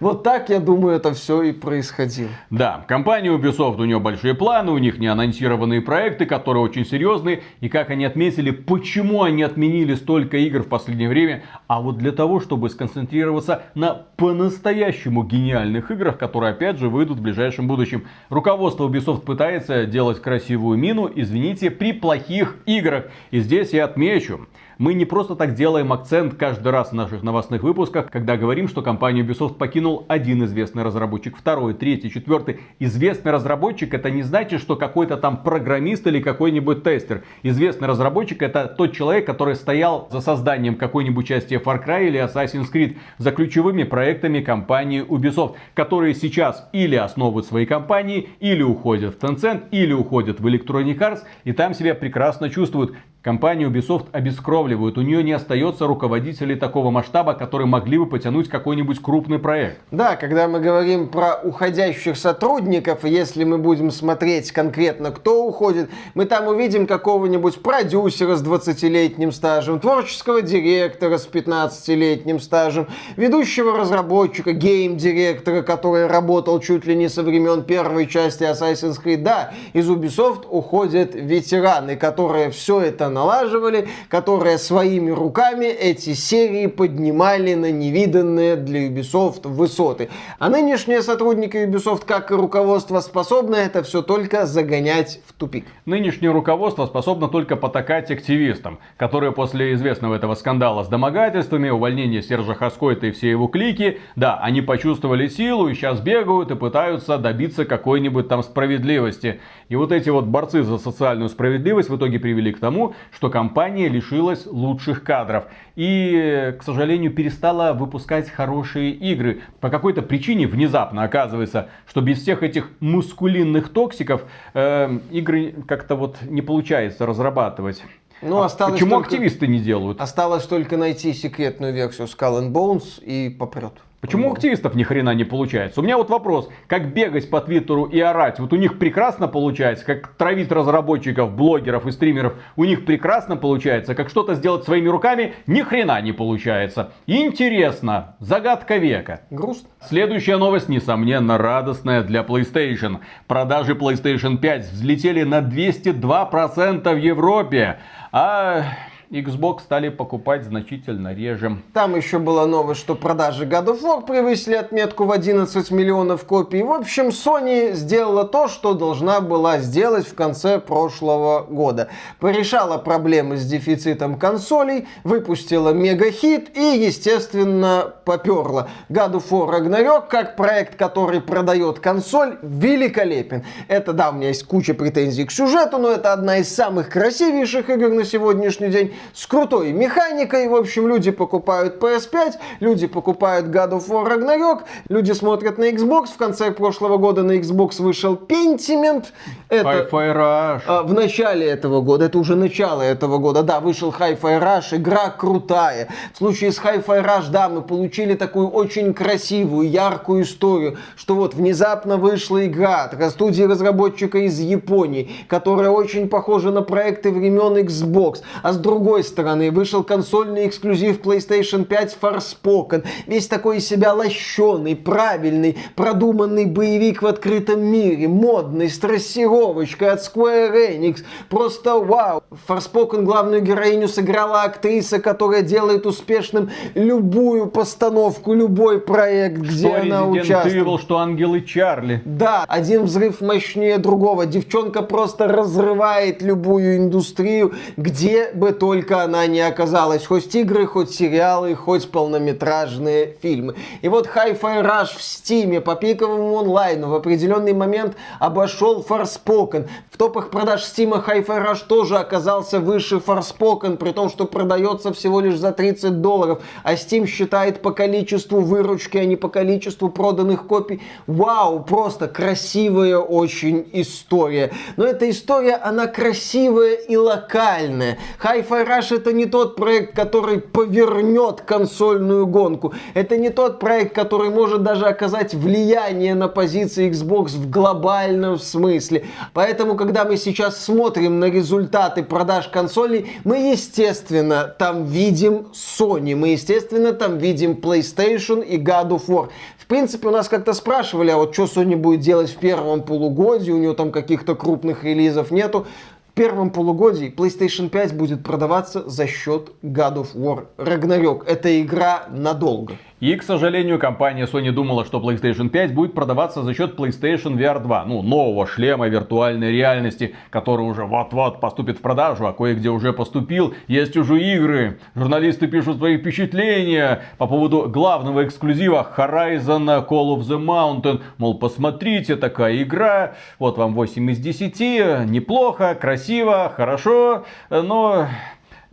Вот так, я думаю, это все и происходило. Да, компания Ubisoft, у нее большие планы, у них не анонсированные проекты, которые очень серьезные. И как они отметили, почему они отменили столько игр в последнее время? А вот для того, чтобы сконцентрироваться на по-настоящему гениальных играх, которые опять же выйдут в ближайшем будущем. Руководство Ubisoft пытается делать красивую мину, извините, при плохих играх. И здесь я отмечу, мы не просто так делаем акцент каждый раз в наших новостных выпусках, когда говорим, что компанию Ubisoft покинул один известный разработчик, второй, третий, четвертый. Известный разработчик это не значит, что какой-то там программист или какой-нибудь тестер. Известный разработчик это тот человек, который стоял за созданием какой-нибудь части Far Cry или Assassin's Creed, за ключевыми проектами компании Ubisoft, которые сейчас или основывают свои компании, или уходят в Tencent, или уходят в Electronic Arts, и там себя прекрасно чувствуют. Компанию Ubisoft обескровливают. У нее не остается руководителей такого масштаба, которые могли бы потянуть какой-нибудь крупный проект. Да, когда мы говорим про уходящих сотрудников, если мы будем смотреть конкретно, кто уходит, мы там увидим какого-нибудь продюсера с 20-летним стажем, творческого директора с 15-летним стажем, ведущего разработчика, гейм-директора, который работал чуть ли не со времен первой части Assassin's Creed. Да, из Ubisoft уходят ветераны, которые все это налаживали, которые своими руками эти серии поднимали на невиданные для Ubisoft высоты. А нынешние сотрудники Ubisoft, как и руководство, способны это все только загонять в тупик. Нынешнее руководство способно только потакать активистам, которые после известного этого скандала с домогательствами, увольнения Сержа Хаскойта и все его клики, да, они почувствовали силу и сейчас бегают и пытаются добиться какой-нибудь там справедливости. И вот эти вот борцы за социальную справедливость в итоге привели к тому, что компания лишилась лучших кадров. И, к сожалению, перестала выпускать хорошие игры. По какой-то причине внезапно оказывается, что без всех этих мускулинных токсиков э, игры как-то вот не получается разрабатывать. Ну, А осталось Почему только- активисты не делают? Осталось только найти секретную версию Skull and Bones и попрет. Почему у активистов ни хрена не получается? У меня вот вопрос, как бегать по Твиттеру и орать, вот у них прекрасно получается, как травить разработчиков, блогеров и стримеров, у них прекрасно получается, как что-то сделать своими руками, ни хрена не получается. Интересно, загадка века. Грустно. Следующая новость, несомненно, радостная для PlayStation. Продажи PlayStation 5 взлетели на 202% в Европе, а Xbox стали покупать значительно реже. Там еще была новость, что продажи God of War превысили отметку в 11 миллионов копий. В общем, Sony сделала то, что должна была сделать в конце прошлого года. Порешала проблемы с дефицитом консолей, выпустила мега-хит и, естественно, поперла. God of War Ragnarok, как проект, который продает консоль, великолепен. Это, да, у меня есть куча претензий к сюжету, но это одна из самых красивейших игр на сегодняшний день с крутой механикой. В общем, люди покупают PS5, люди покупают God of War Ragnarok, люди смотрят на Xbox. В конце прошлого года на Xbox вышел Pentiment. Это... Hi-Fi Rush. А, В начале этого года, это уже начало этого года, да, вышел Hi-Fi Rush, игра крутая. В случае с Hi-Fi Rush, да, мы получили такую очень красивую, яркую историю, что вот внезапно вышла игра от студии разработчика из Японии, которая очень похожа на проекты времен Xbox. А с другой стороны, вышел консольный эксклюзив PlayStation 5 Forspoken. Весь такой из себя лощеный, правильный, продуманный боевик в открытом мире, модный, с трассировочкой от Square Enix. Просто вау. Forspoken главную героиню сыграла актриса, которая делает успешным любую постановку, любой проект, где Что она Resident участвует. Evil, что Ангелы Чарли. Да, один взрыв мощнее другого. Девчонка просто разрывает любую индустрию, где бы только она не оказалась. Хоть игры, хоть сериалы, хоть полнометражные фильмы. И вот Hi-Fi Rush в Стиме по пиковому онлайну в определенный момент обошел Forspoken. В топах продаж Стима Hi-Fi Rush тоже оказался выше Forspoken, при том, что продается всего лишь за 30 долларов. А Steam считает по количеству выручки, а не по количеству проданных копий. Вау, просто красивая очень история. Но эта история, она красивая и локальная. Hi-Fi Rush это не тот проект, который повернет консольную гонку. Это не тот проект, который может даже оказать влияние на позиции Xbox в глобальном смысле. Поэтому, когда мы сейчас смотрим на результаты продаж консолей, мы, естественно, там видим Sony, мы, естественно, там видим PlayStation и God of War. В принципе, у нас как-то спрашивали, а вот что Sony будет делать в первом полугодии, у нее там каких-то крупных релизов нету. Первом полугодии PlayStation 5 будет продаваться за счет God of War Ragnarok. Это игра надолго. И, к сожалению, компания Sony думала, что PlayStation 5 будет продаваться за счет PlayStation VR 2, ну, нового шлема виртуальной реальности, который уже вот-вот поступит в продажу, а кое-где уже поступил. Есть уже игры. Журналисты пишут свои впечатления по поводу главного эксклюзива Horizon Call of the Mountain. Мол, посмотрите, такая игра, вот вам 8 из 10, неплохо, красиво, хорошо, но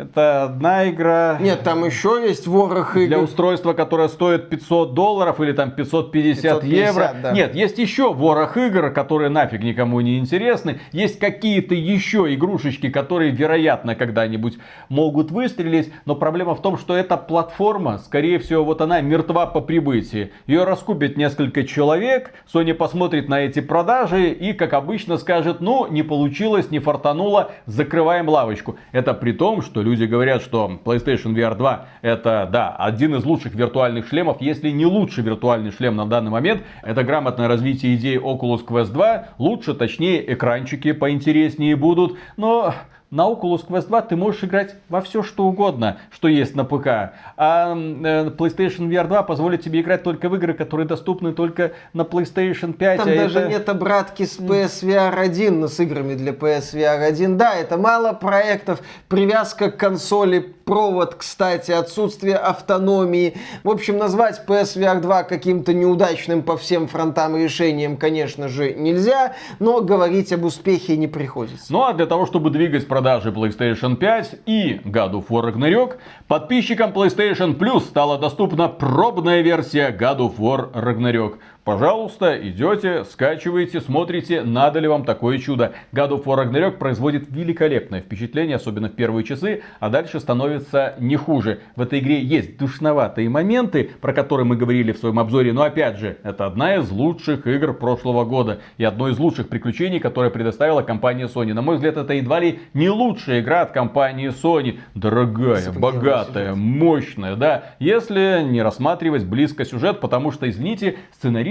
Это одна игра. Нет, там еще есть ворох игр. Для устройства, которое стоит 500 долларов или там 550, 550 евро. да. Нет, есть еще ворох игр, которые нафиг никому не интересны. Есть какие-то еще игрушечки, которые, вероятно, когда-нибудь могут выстрелить. Но проблема в том, что эта платформа, скорее всего, вот она мертва по прибытии. Ее раскупит несколько человек, Sony посмотрит на эти продажи и, как обычно, скажет, ну, не получилось, не фартануло, закрываем лавочку. Это при том, что люди говорят, что PlayStation VR 2 это, да, один из лучших виртуальных шлемов, если не лучший виртуальный шлем на данный момент. Это грамотное развитие идеи Oculus Quest 2. Лучше, точнее, экранчики поинтереснее будут. Но на Oculus Quest 2 ты можешь играть во все что угодно, что есть на ПК. А э, PlayStation VR 2 позволит тебе играть только в игры, которые доступны только на PlayStation 5. Там а даже это- нет обратки с PSVR 1, но с играми для PSVR 1. Да, это мало проектов, привязка к консоли, провод, кстати, отсутствие автономии. В общем, назвать PSVR 2 каким-то неудачным по всем фронтам решением, конечно же, нельзя, но говорить об успехе не приходится. Ну а для того, чтобы двигать продажи PlayStation 5 и God of War Ragnarok, подписчикам PlayStation Plus стала доступна пробная версия God of War Ragnarok. Пожалуйста, идете, скачиваете, смотрите, надо ли вам такое чудо. God of War Ragnarok производит великолепное впечатление, особенно в первые часы, а дальше становится не хуже. В этой игре есть душноватые моменты, про которые мы говорили в своем обзоре, но опять же, это одна из лучших игр прошлого года и одно из лучших приключений, которое предоставила компания Sony. На мой взгляд, это едва ли не лучшая игра от компании Sony. Дорогая, богатая, мощная, да. Если не рассматривать близко сюжет, потому что, извините,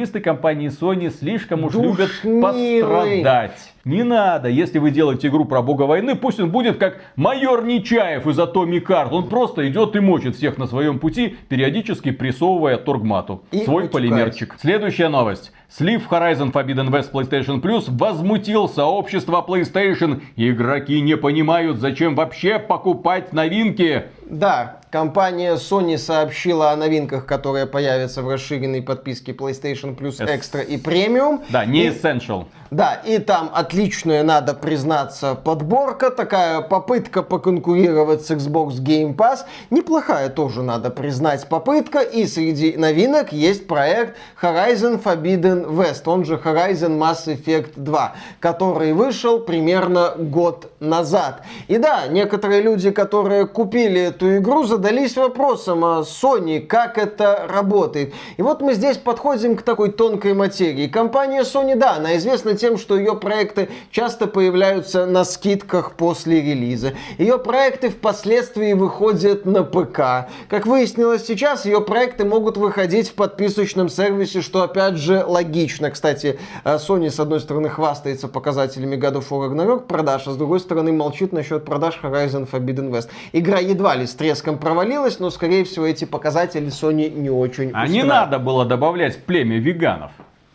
сценаристы компании Sony слишком уж любят Душнилы. пострадать. Не надо, если вы делаете игру про бога войны, пусть он будет как майор Нечаев из Atomic Heart. Он просто идет и мочит всех на своем пути, периодически прессовывая торгмату. И свой утекает. полимерчик. Следующая новость. Слив Horizon Forbidden West PlayStation Plus возмутил сообщество PlayStation. Игроки не понимают, зачем вообще покупать новинки. Да, компания Sony сообщила о новинках, которые появятся в расширенной подписке PlayStation Plus Extra и Premium. Да, не И- Essential. Да, и там отличная, надо признаться, подборка, такая попытка поконкурировать с Xbox Game Pass. Неплохая тоже, надо признать, попытка. И среди новинок есть проект Horizon Forbidden West, он же Horizon Mass Effect 2, который вышел примерно год назад. И да, некоторые люди, которые купили эту игру, задались вопросом, а Sony, как это работает? И вот мы здесь подходим к такой тонкой материи. Компания Sony, да, она известна тем, что ее проекты часто появляются на скидках после релиза. Ее проекты впоследствии выходят на ПК. Как выяснилось сейчас, ее проекты могут выходить в подписочном сервисе, что опять же логично. Кстати, э, Sony с одной стороны хвастается показателями God of War Ragnarok продаж, а с другой стороны молчит насчет продаж Horizon Forbidden West. Игра едва ли с треском провалилась, но скорее всего эти показатели Sony не очень А не надо было добавлять племя веганов.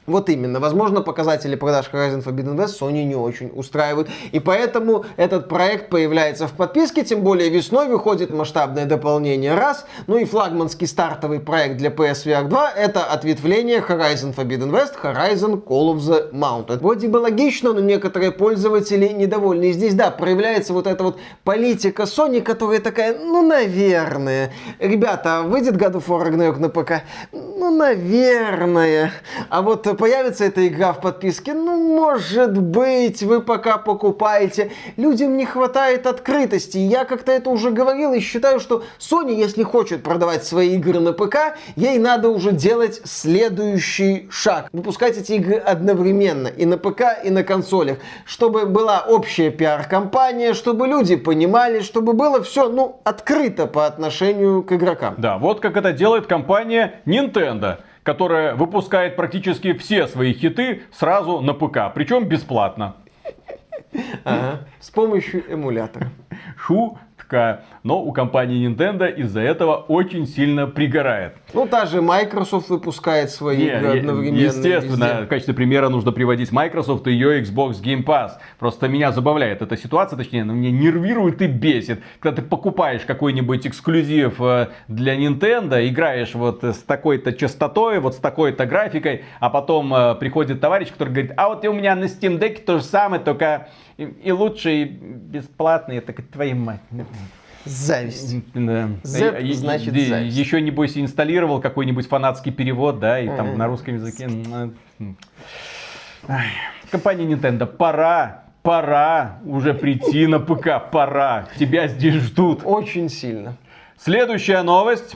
Вот именно. Возможно, показатели продаж Horizon Forbidden West Sony не очень устраивают. И поэтому этот проект появляется в подписке, тем более весной выходит масштабное дополнение раз. Ну и флагманский стартовый проект для PSVR 2 это ответвление Horizon Forbidden West, Horizon Call of the Mountain. Вроде бы логично, но некоторые пользователи недовольны. И здесь, да, проявляется вот эта вот политика Sony, которая такая, ну, наверное. Ребята, а выйдет God of War Ragnarok на ПК? Ну, наверное. А вот появится эта игра в подписке? Ну, может быть, вы пока покупаете. Людям не хватает открытости. Я как-то это уже говорил и считаю, что Sony, если хочет продавать свои игры на ПК, ей надо уже делать следующий шаг. Выпускать эти игры одновременно и на ПК, и на консолях. Чтобы была общая пиар-компания, чтобы люди понимали, чтобы было все, ну, открыто по отношению к игрокам. Да, вот как это делает компания Nintendo, которая выпускает практически все свои хиты сразу на ПК, причем бесплатно. Ага. С помощью эмулятора. Шутка. Но у компании Nintendo из-за этого очень сильно пригорает. Ну, та же Microsoft выпускает свои Не, игры одновременно. Естественно, везде. в качестве примера нужно приводить Microsoft и ее Xbox Game Pass. Просто меня забавляет эта ситуация, точнее, она меня нервирует и бесит. Когда ты покупаешь какой-нибудь эксклюзив э, для Nintendo, играешь вот с такой-то частотой, вот с такой-то графикой, а потом э, приходит товарищ, который говорит, а вот и у меня на Steam Deck то же самое, только и, и лучше, и бесплатно. Я такой, твою мать. Зависть. Да. Z и- значит и- зависть. Еще, небось, инсталлировал какой-нибудь фанатский перевод, да, и там на русском языке. м. Ай, Компания Nintendo, пора, пора уже прийти на ПК, пора. Тебя здесь ждут. Очень сильно. Следующая новость.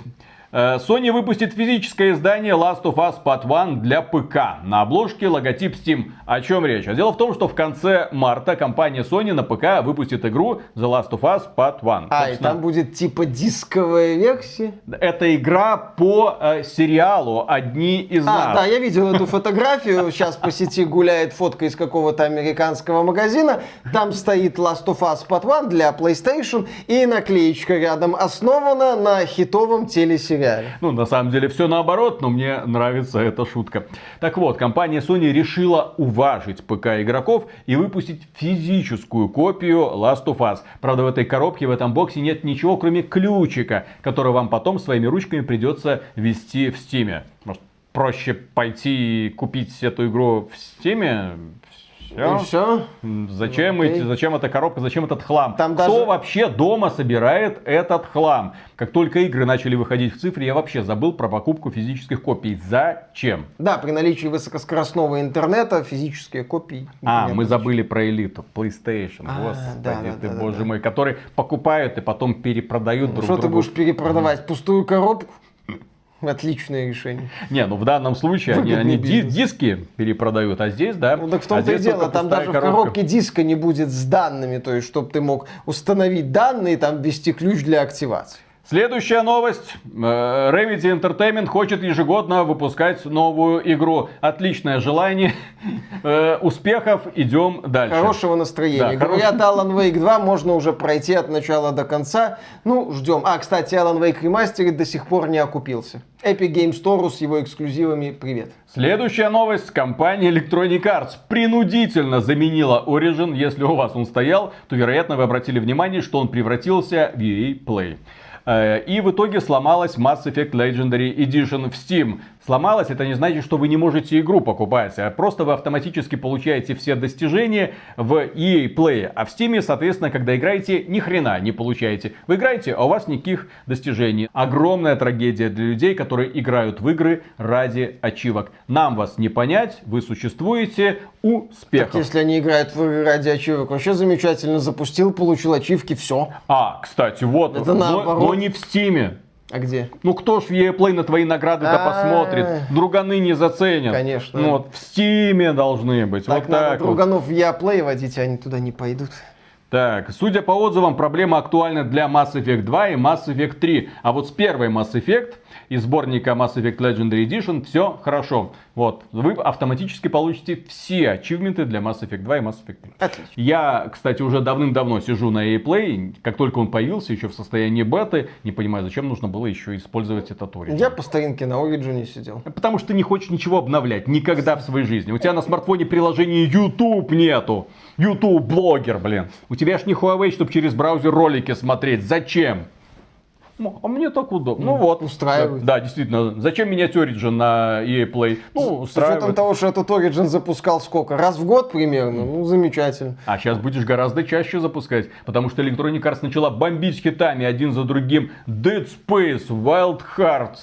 Э, Sony выпустит физическое издание Last of Us Part 1 для ПК. На обложке логотип Steam. О чем речь? А дело в том, что в конце марта компания Sony на ПК выпустит игру The Last of Us Part 1. А, и Собственно, там будет типа дисковая версия. Это игра по э, сериалу «Одни из А, нас». да, я видел эту фотографию. Сейчас по сети гуляет фотка из какого-то американского магазина. Там стоит Last of Us Part 1 для PlayStation и наклеечка рядом основана на хитовом телесериале. Ну, на самом деле, все наоборот, но мне нравится эта шутка. Так вот, компания Sony решила уважить ПК игроков и выпустить физическую копию Last of Us. Правда, в этой коробке, в этом боксе нет ничего, кроме ключика, который вам потом своими ручками придется ввести в Steam. Может, проще пойти и купить эту игру в Steam? Всё. И все. Зачем, Ну, эти, зачем эта коробка, зачем этот хлам? Там Кто даже- вообще дома собирает этот хлам? Как только игры начали выходить в цифре, я вообще забыл про покупку физических копий. Зачем? Да, при наличии высокоскоростного интернета физические копии. А, мы забыли про элиту, PlayStation, А, господи да, да, ты, да, да, боже да. мой, которые покупают и потом перепродают друг Что ты другу. будешь перепродавать? Пустую коробку? (laughs) Отличное решение. Не, ну в данном случае они, они ди- диски перепродают, а здесь, да. Ну так в а том-то и здесь дело, там даже в коробка. коробке диска не будет с данными, то есть, чтобы ты мог установить данные, там ввести ключ для активации. Следующая новость. Э, Revity Entertainment хочет ежегодно выпускать новую игру. Отличное желание. (laughs) Э, Успехов. Идем дальше. Хорошего настроения. Да, Говорят, Alan Wake 2 можно уже пройти от начала до конца. Ну, ждем. А, кстати, Alan Wake Remastered до сих пор не окупился. Epic Games Store с его эксклюзивами, привет. Следующая новость. Компания Electronic Arts принудительно заменила Origin. Если у вас он стоял, то, вероятно, вы обратили внимание, что он превратился в EA Play. Э, И в итоге сломалась Mass Effect Legendary Edition в Steam. Сломалась, это не значит, что вы не можете игру покупать, а просто вы автоматически получаете все достижения в EA Play. А в Steam, соответственно, когда играете, ни хрена не получаете. Вы играете, а у вас никаких достижений. Огромная трагедия для людей, которые играют в игры ради ачивок. Нам вас не понять, вы существуете, успехов. Если они играют в игры ради ачивок, вообще замечательно. Запустил, получил ачивки, все. А, кстати, вот, Это но, наоборот. но не в Стиме. А где? Ну кто ж в EA Play на твои награды-то А. посмотрит? Друганы не заценят. Конечно. Ну, вот в Стиме должны быть. Так вот надо так вот. друганов в Яплей водить, а они туда не пойдут. Так, судя по отзывам, проблема актуальна для Mass Effect 2 и Mass Effect 3. А вот с первой Mass Effect из сборника Mass Effect Legendary Edition все хорошо. Вот, вы автоматически получите все ачивменты для Mass Effect 2 и Mass Effect 3. Отлично. Я, кстати, уже давным-давно сижу на EA Play. Как только он появился, еще в состоянии беты, не понимаю, зачем нужно было еще использовать этот Origin. Я по старинке на Origin сидел. Потому что ты не хочешь ничего обновлять никогда в своей жизни. У тебя на смартфоне приложения YouTube нету. YouTube блогер, блин. У тебя ж не Huawei, чтобы через браузер ролики смотреть. Зачем? Ну, А мне так удобно. Ну вот. устраивает. Да, да, действительно. Зачем менять Origin на EA Play? Ну, С учетом устраивает. того, что этот Origin запускал сколько? Раз в год примерно? Ну, замечательно. А сейчас будешь гораздо чаще запускать, потому что Electronic Arts начала бомбить хитами один за другим Dead Space, Wild Hearts.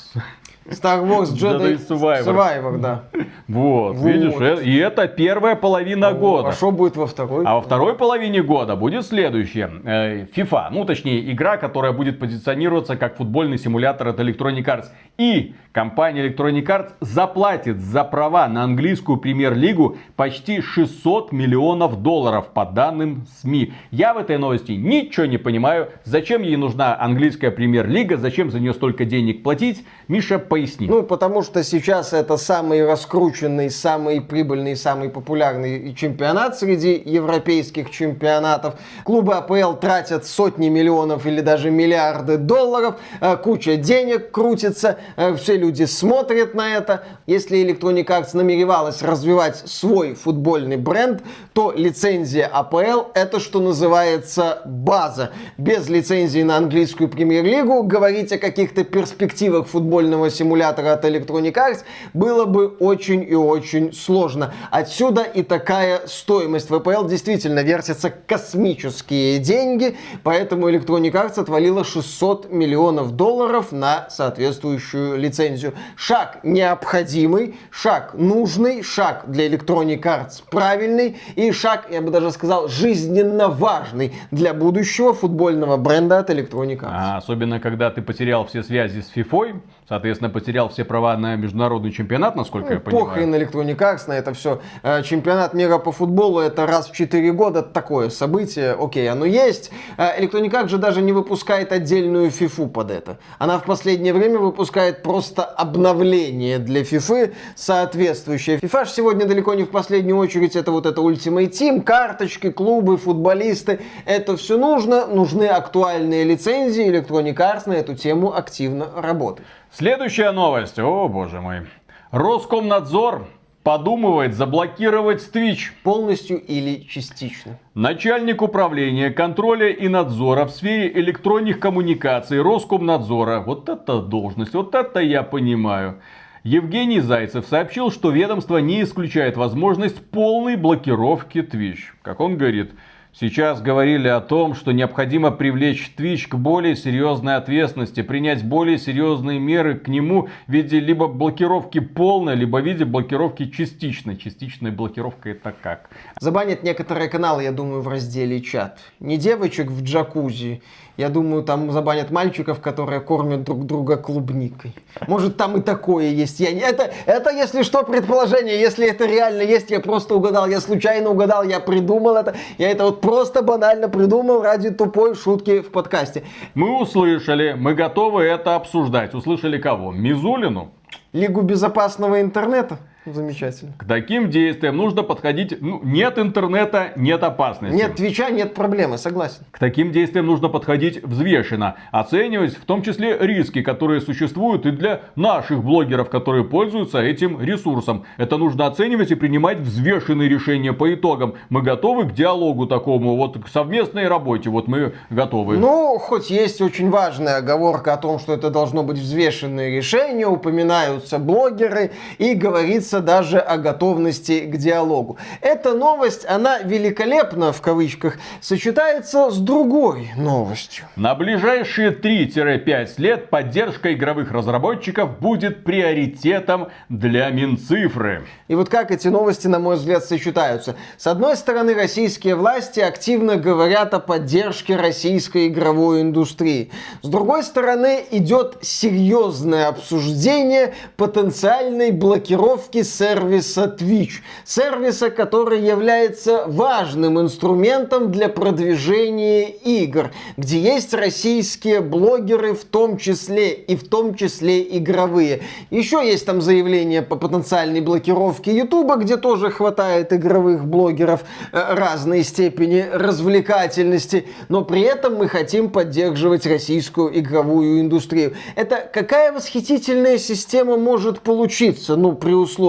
Star Wars Jedi, Jedi Survivor. Survivor, да. Вот, Вот. видишь, э- и это первая половина года. А что будет во второй? А во второй половине года будет следующее. Э, FIFA, ну точнее игра, которая будет позиционироваться как футбольный симулятор от Electronic Arts. И компания Electronic Arts заплатит за права на английскую премьер-лигу почти 600 миллионов долларов по данным СМИ. Я в этой новости ничего не понимаю. Зачем ей нужна английская премьер-лига? Зачем за нее столько денег платить? Миша, поясни. Ну, потому что сейчас это самый раскрученный, самый прибыльный, самый популярный чемпионат среди европейских чемпионатов. Клубы АПЛ тратят сотни миллионов или даже миллиарды долларов, э, куча денег крутится, э, все люди смотрят на это. Если Electronic Arts намеревалась развивать свой футбольный бренд, то лицензия АПЛ это что называется база. Без лицензии на английскую премьер-лигу говорить о каких-то перспективах футбольного симулятора симулятора от Electronic Arts было бы очень и очень сложно. Отсюда и такая стоимость. VPL действительно вертятся космические деньги, поэтому Electronic Arts отвалила 600 миллионов долларов на соответствующую лицензию. Шаг необходимый, шаг нужный, шаг для Electronic Arts правильный и шаг, я бы даже сказал, жизненно важный для будущего футбольного бренда от Electronic Arts. А, особенно, когда ты потерял все связи с FIFA, соответственно, потерял все права на международный чемпионат, насколько я понимаю. Похрен Electronic Arts на это все. Э, Чемпионат мира по футболу это раз в 4 года такое событие. Окей, оно есть. Э, Electronic Arts же даже не выпускает отдельную FIFA под это. Она в последнее время выпускает просто обновление для FIFA соответствующее. FIFA сегодня далеко не в последнюю очередь это вот это Ultimate Team, карточки, клубы, футболисты. Это все нужно. Нужны актуальные лицензии. Electronic Arts на эту тему активно работает. Следующая новость. О, боже мой. Роскомнадзор подумывает заблокировать Twitch. Полностью или частично. Начальник управления контроля и надзора в сфере электронных коммуникаций Роскомнадзора. Вот это должность, вот это я понимаю. Евгений Зайцев сообщил, что ведомство не исключает возможность полной блокировки Twitch. Как он говорит, Сейчас говорили о том, что необходимо привлечь Twitch к более серьезной ответственности, принять более серьезные меры к нему в виде либо блокировки полной, либо в виде блокировки частичной. Частичная блокировка это как? Забанят некоторые каналы, я думаю, в разделе чат. Не девочек в джакузи, я думаю, там забанят мальчиков, которые кормят друг друга клубникой. Может, там и такое есть. Я не... это, это, если что, предположение. Если это реально есть, я просто угадал. Я случайно угадал, я придумал это. Я это вот просто банально придумал ради тупой шутки в подкасте. Мы услышали, мы готовы это обсуждать. Услышали кого? Мизулину? Лигу безопасного интернета? Замечательно. К таким действиям нужно подходить... Ну, нет интернета, нет опасности. Нет твича, нет проблемы, согласен. К таким действиям нужно подходить взвешенно, оценивать в том числе риски, которые существуют и для наших блогеров, которые пользуются этим ресурсом. Это нужно оценивать и принимать взвешенные решения по итогам. Мы готовы к диалогу такому, вот к совместной работе, вот мы готовы. Ну, хоть есть очень важная оговорка о том, что это должно быть взвешенное решение, упоминаются блогеры и говорится даже о готовности к диалогу. Эта новость, она великолепно, в кавычках, сочетается с другой новостью. На ближайшие 3-5 лет поддержка игровых разработчиков будет приоритетом для Минцифры. И вот как эти новости, на мой взгляд, сочетаются. С одной стороны, российские власти активно говорят о поддержке российской игровой индустрии. С другой стороны, идет серьезное обсуждение потенциальной блокировки сервиса Twitch. Сервиса, который является важным инструментом для продвижения игр, где есть российские блогеры в том числе, и в том числе игровые. Еще есть там заявление по потенциальной блокировке Ютуба, где тоже хватает игровых блогеров э, разной степени развлекательности, но при этом мы хотим поддерживать российскую игровую индустрию. Это какая восхитительная система может получиться, ну, при условии.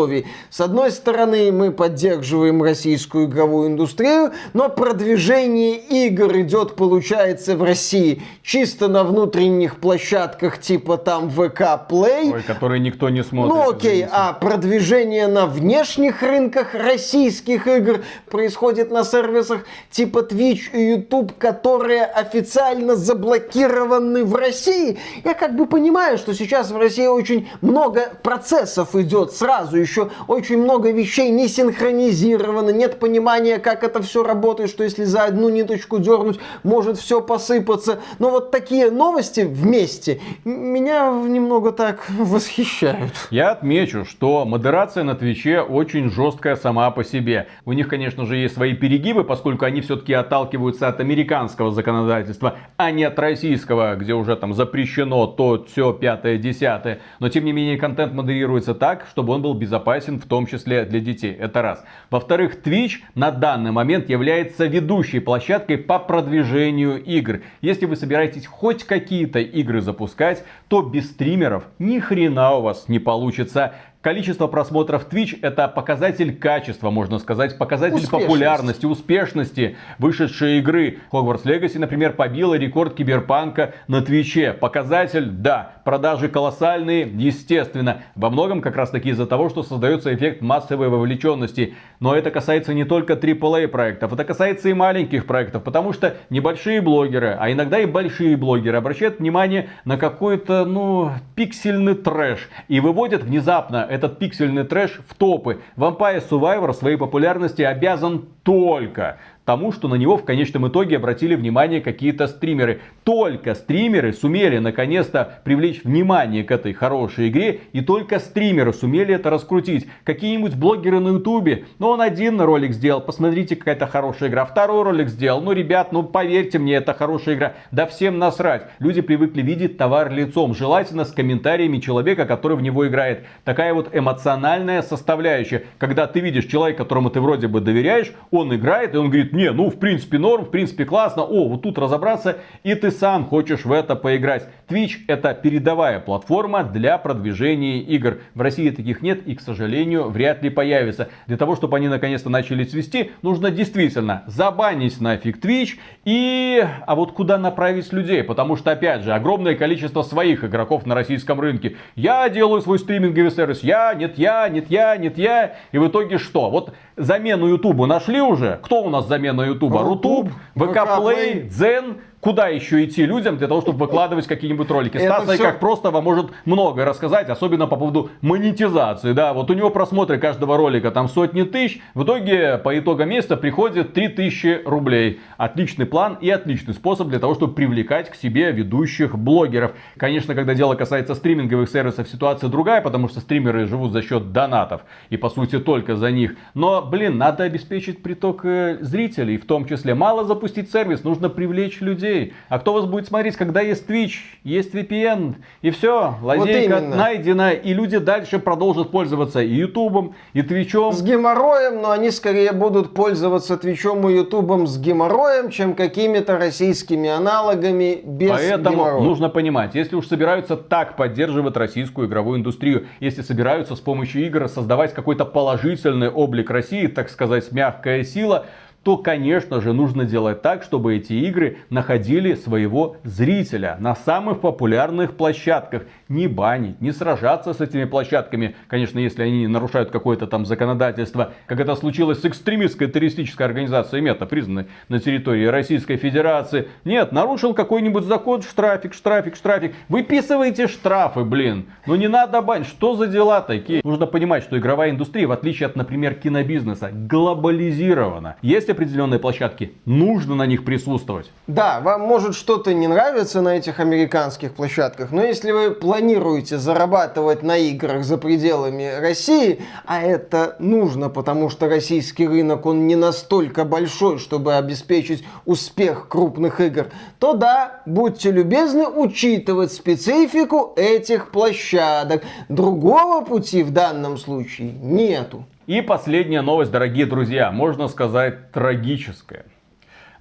С одной стороны, мы поддерживаем российскую игровую индустрию, но продвижение игр идет, получается, в России чисто на внутренних площадках, типа там ВК Play. Ой, которые никто не смотрит. Ну окей, извините. а продвижение на внешних рынках российских игр происходит на сервисах типа Twitch и YouTube, которые официально заблокированы в России. Я как бы понимаю, что сейчас в России очень много процессов идет сразу, еще очень много вещей не синхронизировано, нет понимания, как это все работает, что если за одну ниточку дернуть, может все посыпаться. Но вот такие новости вместе меня немного так восхищают. Я отмечу, что модерация на Твиче очень жесткая сама по себе. У них, конечно же, есть свои перегибы, поскольку они все-таки отталкиваются от американского законодательства, а не от российского, где уже там запрещено то, все, пятое, десятое. Но, тем не менее, контент модерируется так, чтобы он был безопасен, в том числе для детей. Это раз. Во-вторых, Twitch на данный момент является ведущей площадкой по продвижению игр. Если вы собираетесь хоть какие-то игры запускать, то без стримеров ни хрена у вас не получится. Количество просмотров Twitch это показатель качества, можно сказать, показатель Успешность. популярности, успешности вышедшей игры. Hogwarts Legacy, например, побила рекорд киберпанка на Твиче. Показатель, да, продажи колоссальные, естественно. Во многом как раз таки из-за того, что создается эффект массовой вовлеченности. Но это касается не только AAA проектов, это касается и маленьких проектов, потому что небольшие блогеры, а иногда и большие блогеры обращают внимание на какой-то, ну, пиксельный трэш и выводят внезапно этот пиксельный трэш в топы. Vampire Survivor своей популярности обязан только тому, что на него в конечном итоге обратили внимание какие-то стримеры. Только стримеры сумели наконец-то привлечь внимание к этой хорошей игре, и только стримеры сумели это раскрутить. Какие-нибудь блогеры на ютубе, ну он один ролик сделал, посмотрите, какая-то хорошая игра, второй ролик сделал, ну ребят, ну поверьте мне, это хорошая игра, да всем насрать. Люди привыкли видеть товар лицом, желательно с комментариями человека, который в него играет. Такая вот эмоциональная составляющая, когда ты видишь человека, которому ты вроде бы доверяешь, он играет, и он говорит, не, ну, в принципе, норм, в принципе, классно, о, вот тут разобраться, и ты сам хочешь в это поиграть. Twitch это передовая платформа для продвижения игр. В России таких нет и, к сожалению, вряд ли появится. Для того, чтобы они наконец-то начали цвести, нужно действительно забанить нафиг Twitch и... А вот куда направить людей? Потому что, опять же, огромное количество своих игроков на российском рынке. Я делаю свой стриминговый сервис, я, нет я, нет я, нет я. И в итоге что? Вот замену Ютубу нашли уже? Кто у нас замена Ютуба? Рутуб, ВК Плей. Дзен. Куда еще идти людям для того, чтобы выкладывать какие-нибудь ролики? Стас всё- как просто вам может многое рассказать, особенно по поводу монетизации. Да, вот у него просмотры каждого ролика там сотни тысяч. В итоге по итогам месяца приходит 3000 рублей. Отличный план и отличный способ для того, чтобы привлекать к себе ведущих блогеров. Конечно, когда дело касается стриминговых сервисов, ситуация другая, потому что стримеры живут за счет донатов. И по сути только за них. Но, блин, надо обеспечить приток э, зрителей. В том числе мало запустить сервис, нужно привлечь людей. А кто вас будет смотреть, когда есть Twitch, есть VPN, и все, лазейка именно. найдена, и люди дальше продолжат пользоваться и Ютубом, и Твичом. С геморроем, но они скорее будут пользоваться Твичом и Ютубом с геморроем, чем какими-то российскими аналогами без Поэтому геморроя. нужно понимать, если уж собираются так поддерживать российскую игровую индустрию, если собираются с помощью игр создавать какой-то положительный облик России, так сказать, мягкая сила, то, конечно же, нужно делать так, чтобы эти игры находили своего зрителя на самых популярных площадках. Не банить, не сражаться с этими площадками. Конечно, если они нарушают какое-то там законодательство, как это случилось с экстремистской террористической организацией МЕТА, признанной на территории Российской Федерации. Нет, нарушил какой-нибудь закон, штрафик, штрафик, штрафик. Выписывайте штрафы, блин. Ну не надо банить. Что за дела такие? Нужно понимать, что игровая индустрия, в отличие от, например, кинобизнеса, глобализирована. Есть определенные площадки, нужно на них присутствовать. Да, вам может что-то не нравится на этих американских площадках, но если вы планируете зарабатывать на играх за пределами России, а это нужно, потому что российский рынок, он не настолько большой, чтобы обеспечить успех крупных игр, то да, будьте любезны учитывать специфику этих площадок. Другого пути в данном случае нету. И последняя новость, дорогие друзья, можно сказать трагическая.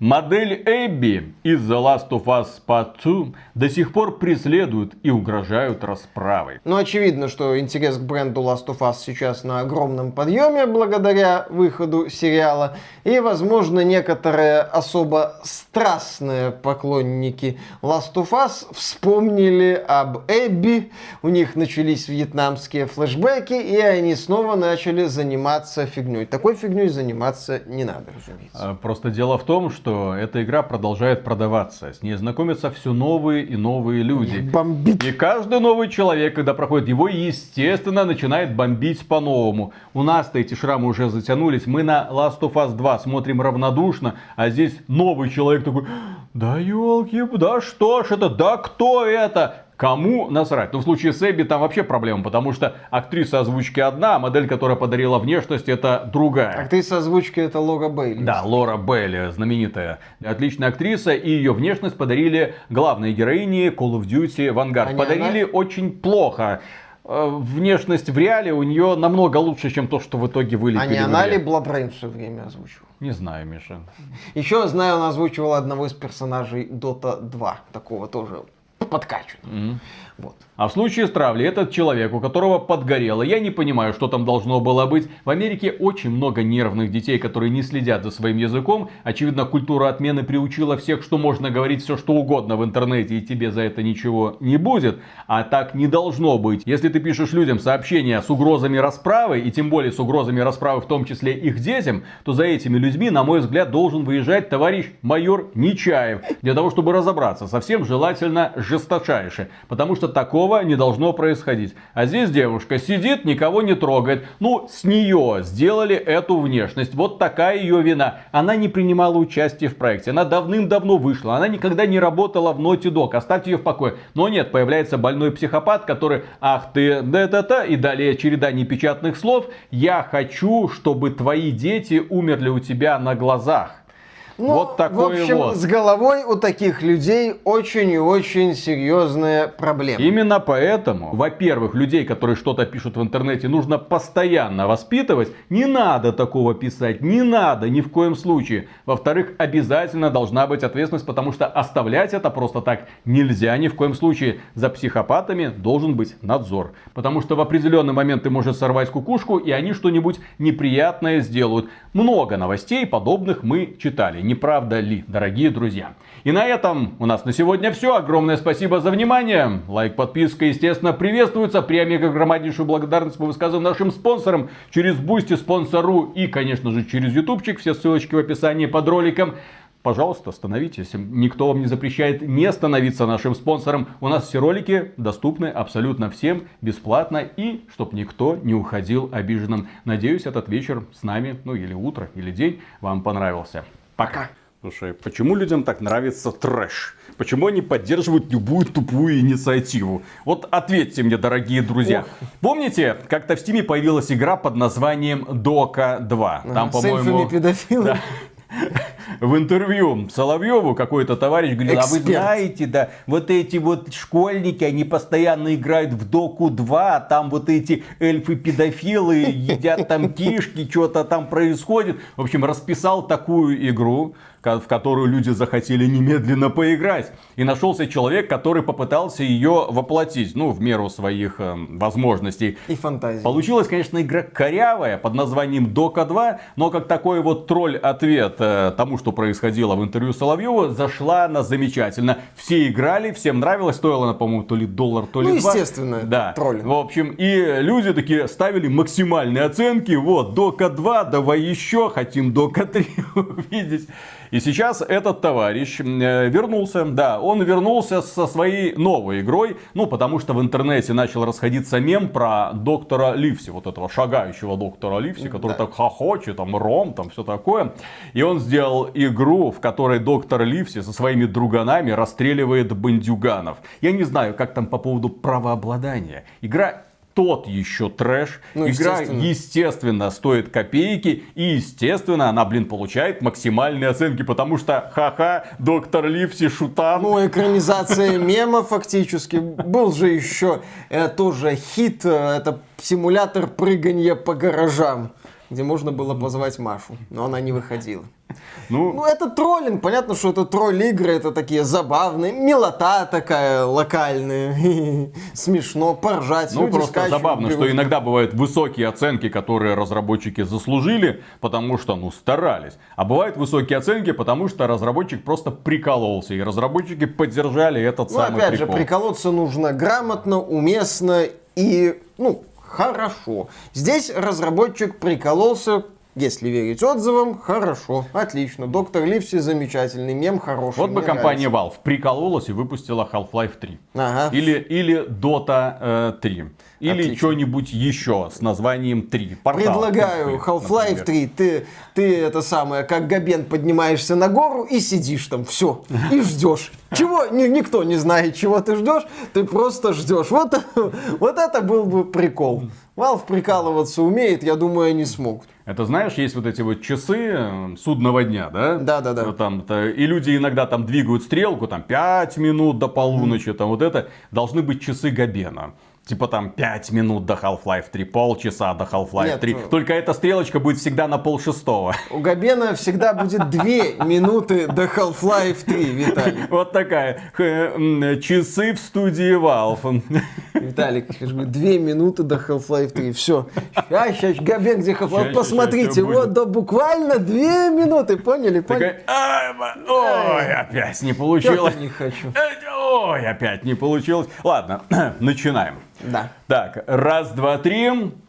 Модель Эбби из The Last of Us Part 2 до сих пор преследуют и угрожают расправой. Ну, очевидно, что интерес к бренду Last of Us сейчас на огромном подъеме благодаря выходу сериала. И, возможно, некоторые особо страстные поклонники Last of Us вспомнили об Эбби. У них начались вьетнамские флешбеки, и они снова начали заниматься фигней. Такой фигней заниматься не надо, разумеется. А, Просто дело в том, что эта игра продолжает продаваться. С ней знакомятся все новые и новые люди. Бомбить. И каждый новый человек, когда проходит его, естественно, начинает бомбить по-новому. У нас-то эти шрамы уже затянулись. Мы на Last of Us 2 смотрим равнодушно, а здесь новый человек такой, да елки, да что ж это, да кто это? Кому насрать? Ну, в случае с Эбби там вообще проблема, потому что актриса озвучки одна, а модель, которая подарила внешность, это другая. Актриса озвучки это Лора Бейли. Да, Лора Белли, знаменитая, отличная актриса, и ее внешность подарили главной героине Call of Duty Vanguard. А подарили она? очень плохо. Э, Внешность в реале у нее намного лучше, чем то, что в итоге вылепили. А не она ли Rain все время озвучивала? Не знаю, Миша. Еще знаю, она озвучивала одного из персонажей Dota 2, такого тоже подкачанного. Вот. А в случае с травлей этот человек, у которого подгорело, я не понимаю, что там должно было быть. В Америке очень много нервных детей, которые не следят за своим языком. Очевидно, культура отмены приучила всех, что можно говорить все что угодно в интернете, и тебе за это ничего не будет. А так не должно быть. Если ты пишешь людям сообщения с угрозами расправы, и тем более с угрозами расправы в том числе их детям, то за этими людьми, на мой взгляд, должен выезжать товарищ майор Нечаев. Для того, чтобы разобраться, совсем желательно жесточайше. Потому что такого не должно происходить. А здесь девушка сидит, никого не трогает. Ну, с нее сделали эту внешность. Вот такая ее вина. Она не принимала участие в проекте. Она давным-давно вышла. Она никогда не работала в Naughty Dog. Оставьте ее в покое. Но нет, появляется больной психопат, который, ах ты, да-да-да, и далее череда непечатных слов. Я хочу, чтобы твои дети умерли у тебя на глазах. Ну, вот такой в общем, вот. с головой у таких людей очень и очень серьезная проблема. Именно поэтому, во-первых, людей, которые что-то пишут в интернете, нужно постоянно воспитывать. Не надо такого писать, не надо ни в коем случае. Во-вторых, обязательно должна быть ответственность, потому что оставлять это просто так нельзя ни в коем случае. За психопатами должен быть надзор. Потому что в определенный момент ты можешь сорвать кукушку, и они что-нибудь неприятное сделают. Много новостей подобных мы читали. Не правда ли, дорогие друзья? И на этом у нас на сегодня все. Огромное спасибо за внимание. Лайк, подписка, естественно, приветствуется. Преомега громаднейшую благодарность мы высказываем нашим спонсорам через Boosty, Sponsr.ru и, конечно же, через Ютубчик. Все ссылочки в описании под роликом. Пожалуйста, становитесь. Никто вам не запрещает не становиться нашим спонсором. У нас все ролики доступны абсолютно всем бесплатно и чтобы никто не уходил обиженным. Надеюсь, этот вечер с нами, ну или утро, или день вам понравился. Пока. Слушай, почему людям так нравится трэш? Почему они поддерживают любую тупую инициативу? Вот ответьте мне, дорогие друзья. Помните, как-то в Стиме появилась игра под названием Дока 2? Там, по-моему... Да. В интервью Соловьеву какой-то товарищ говорил, Эксперт. а вы знаете, да, вот эти вот школьники, они постоянно играют в Доку 2, там вот эти эльфы-педофилы едят там кишки, что-то там происходит. В общем, расписал такую игру, в которую люди захотели немедленно поиграть. И нашелся человек, который попытался ее воплотить, ну, в меру своих э, возможностей. И фантазии. Получилась, конечно, игра корявая под названием Дока 2, но как такой вот тролль-ответ тому, что происходило в интервью Соловьева, зашла она замечательно. Все играли, всем нравилось, стоила она, по-моему, то ли доллар, то ли Ну, два. естественно, да. троллинг. В общем, и люди такие ставили максимальные оценки. Вот, Дока 2, давай еще, хотим Дока 3 (laughs) увидеть. И сейчас этот товарищ э, вернулся, да, он вернулся со своей новой игрой, ну, потому что в интернете начал расходиться мем про доктора Ливси, вот этого шагающего доктора Ливси, который Да. так хохочет, там, ром, там, все такое. И он сделал игру, в которой доктор Ливси со своими друганами расстреливает бандюганов. Я не знаю, как там по поводу правообладания. Игра тот еще трэш. Ну, Игра, естественно. естественно, стоит копейки. И, естественно, она, блин, получает максимальные оценки. Потому что, ха-ха, доктор Ливси шутан. Ну, экранизация (laughs) мема фактически. Был же еще э, тоже хит, э, это симулятор прыгания по гаражам, где можно было позвать Машу, но она не выходила. Ну, Ну, это троллинг. Понятно, что это тролль-игры, это такие забавные. Милота такая локальная. (laughs) Смешно, поржать. Ну, люди просто скачут, забавно, что иногда бывают высокие оценки, которые разработчики заслужили, потому что, ну, старались. А бывают высокие оценки, потому что разработчик просто прикололся. И разработчики поддержали этот Ну, самый опять же, прикол. приколоться нужно грамотно, уместно и, ну, хорошо. Здесь разработчик прикололся, если верить отзывам, хорошо, отлично. Доктор Ливси замечательный, мем хороший. Вот бы компания нравится. Valve прикололась и выпустила Half-Life 3. Ага. Или, или Dota э, 3. Или что-нибудь еще с названием 3. Портал. Предлагаю. Half-Life 3, ты, ты это самое, как Габен поднимаешься на гору и сидишь там, все, и ждешь. Чего, ни- никто не знает, чего ты ждешь, ты просто ждешь. Вот, (laughs) вот это был бы прикол. Valve прикалываться умеет, я думаю, они смогут. Это знаешь, есть вот эти вот часы судного дня, да? Да-да-да. Вот Там, то- и люди иногда там двигают стрелку, там 5 минут до полуночи, там вот это. Должны быть часы Габена. Типа там 5 минут до Half-Life 3, полчаса до Half-Life Нет, 3. ну- Только эта стрелочка будет всегда на пол шестого. (laughs) У Габена всегда будет две минуты до Half-Life 3, Виталий. (laughs) Вот такая. Часы в студии Valve. (laughs) Виталик, скажи, две минуты до Half-Life 3. Все. Сейчас, сейчас, Габен, где Half-Life? Посмотрите, вот до буквально две минуты. Поняли? Поняли? Такая, «Ай, ма- ой, опять не получилось. Чё-то не хочу. Э, Ой, опять не получилось. Ладно, (clears throat) начинаем. Да. Так, раз, два, три.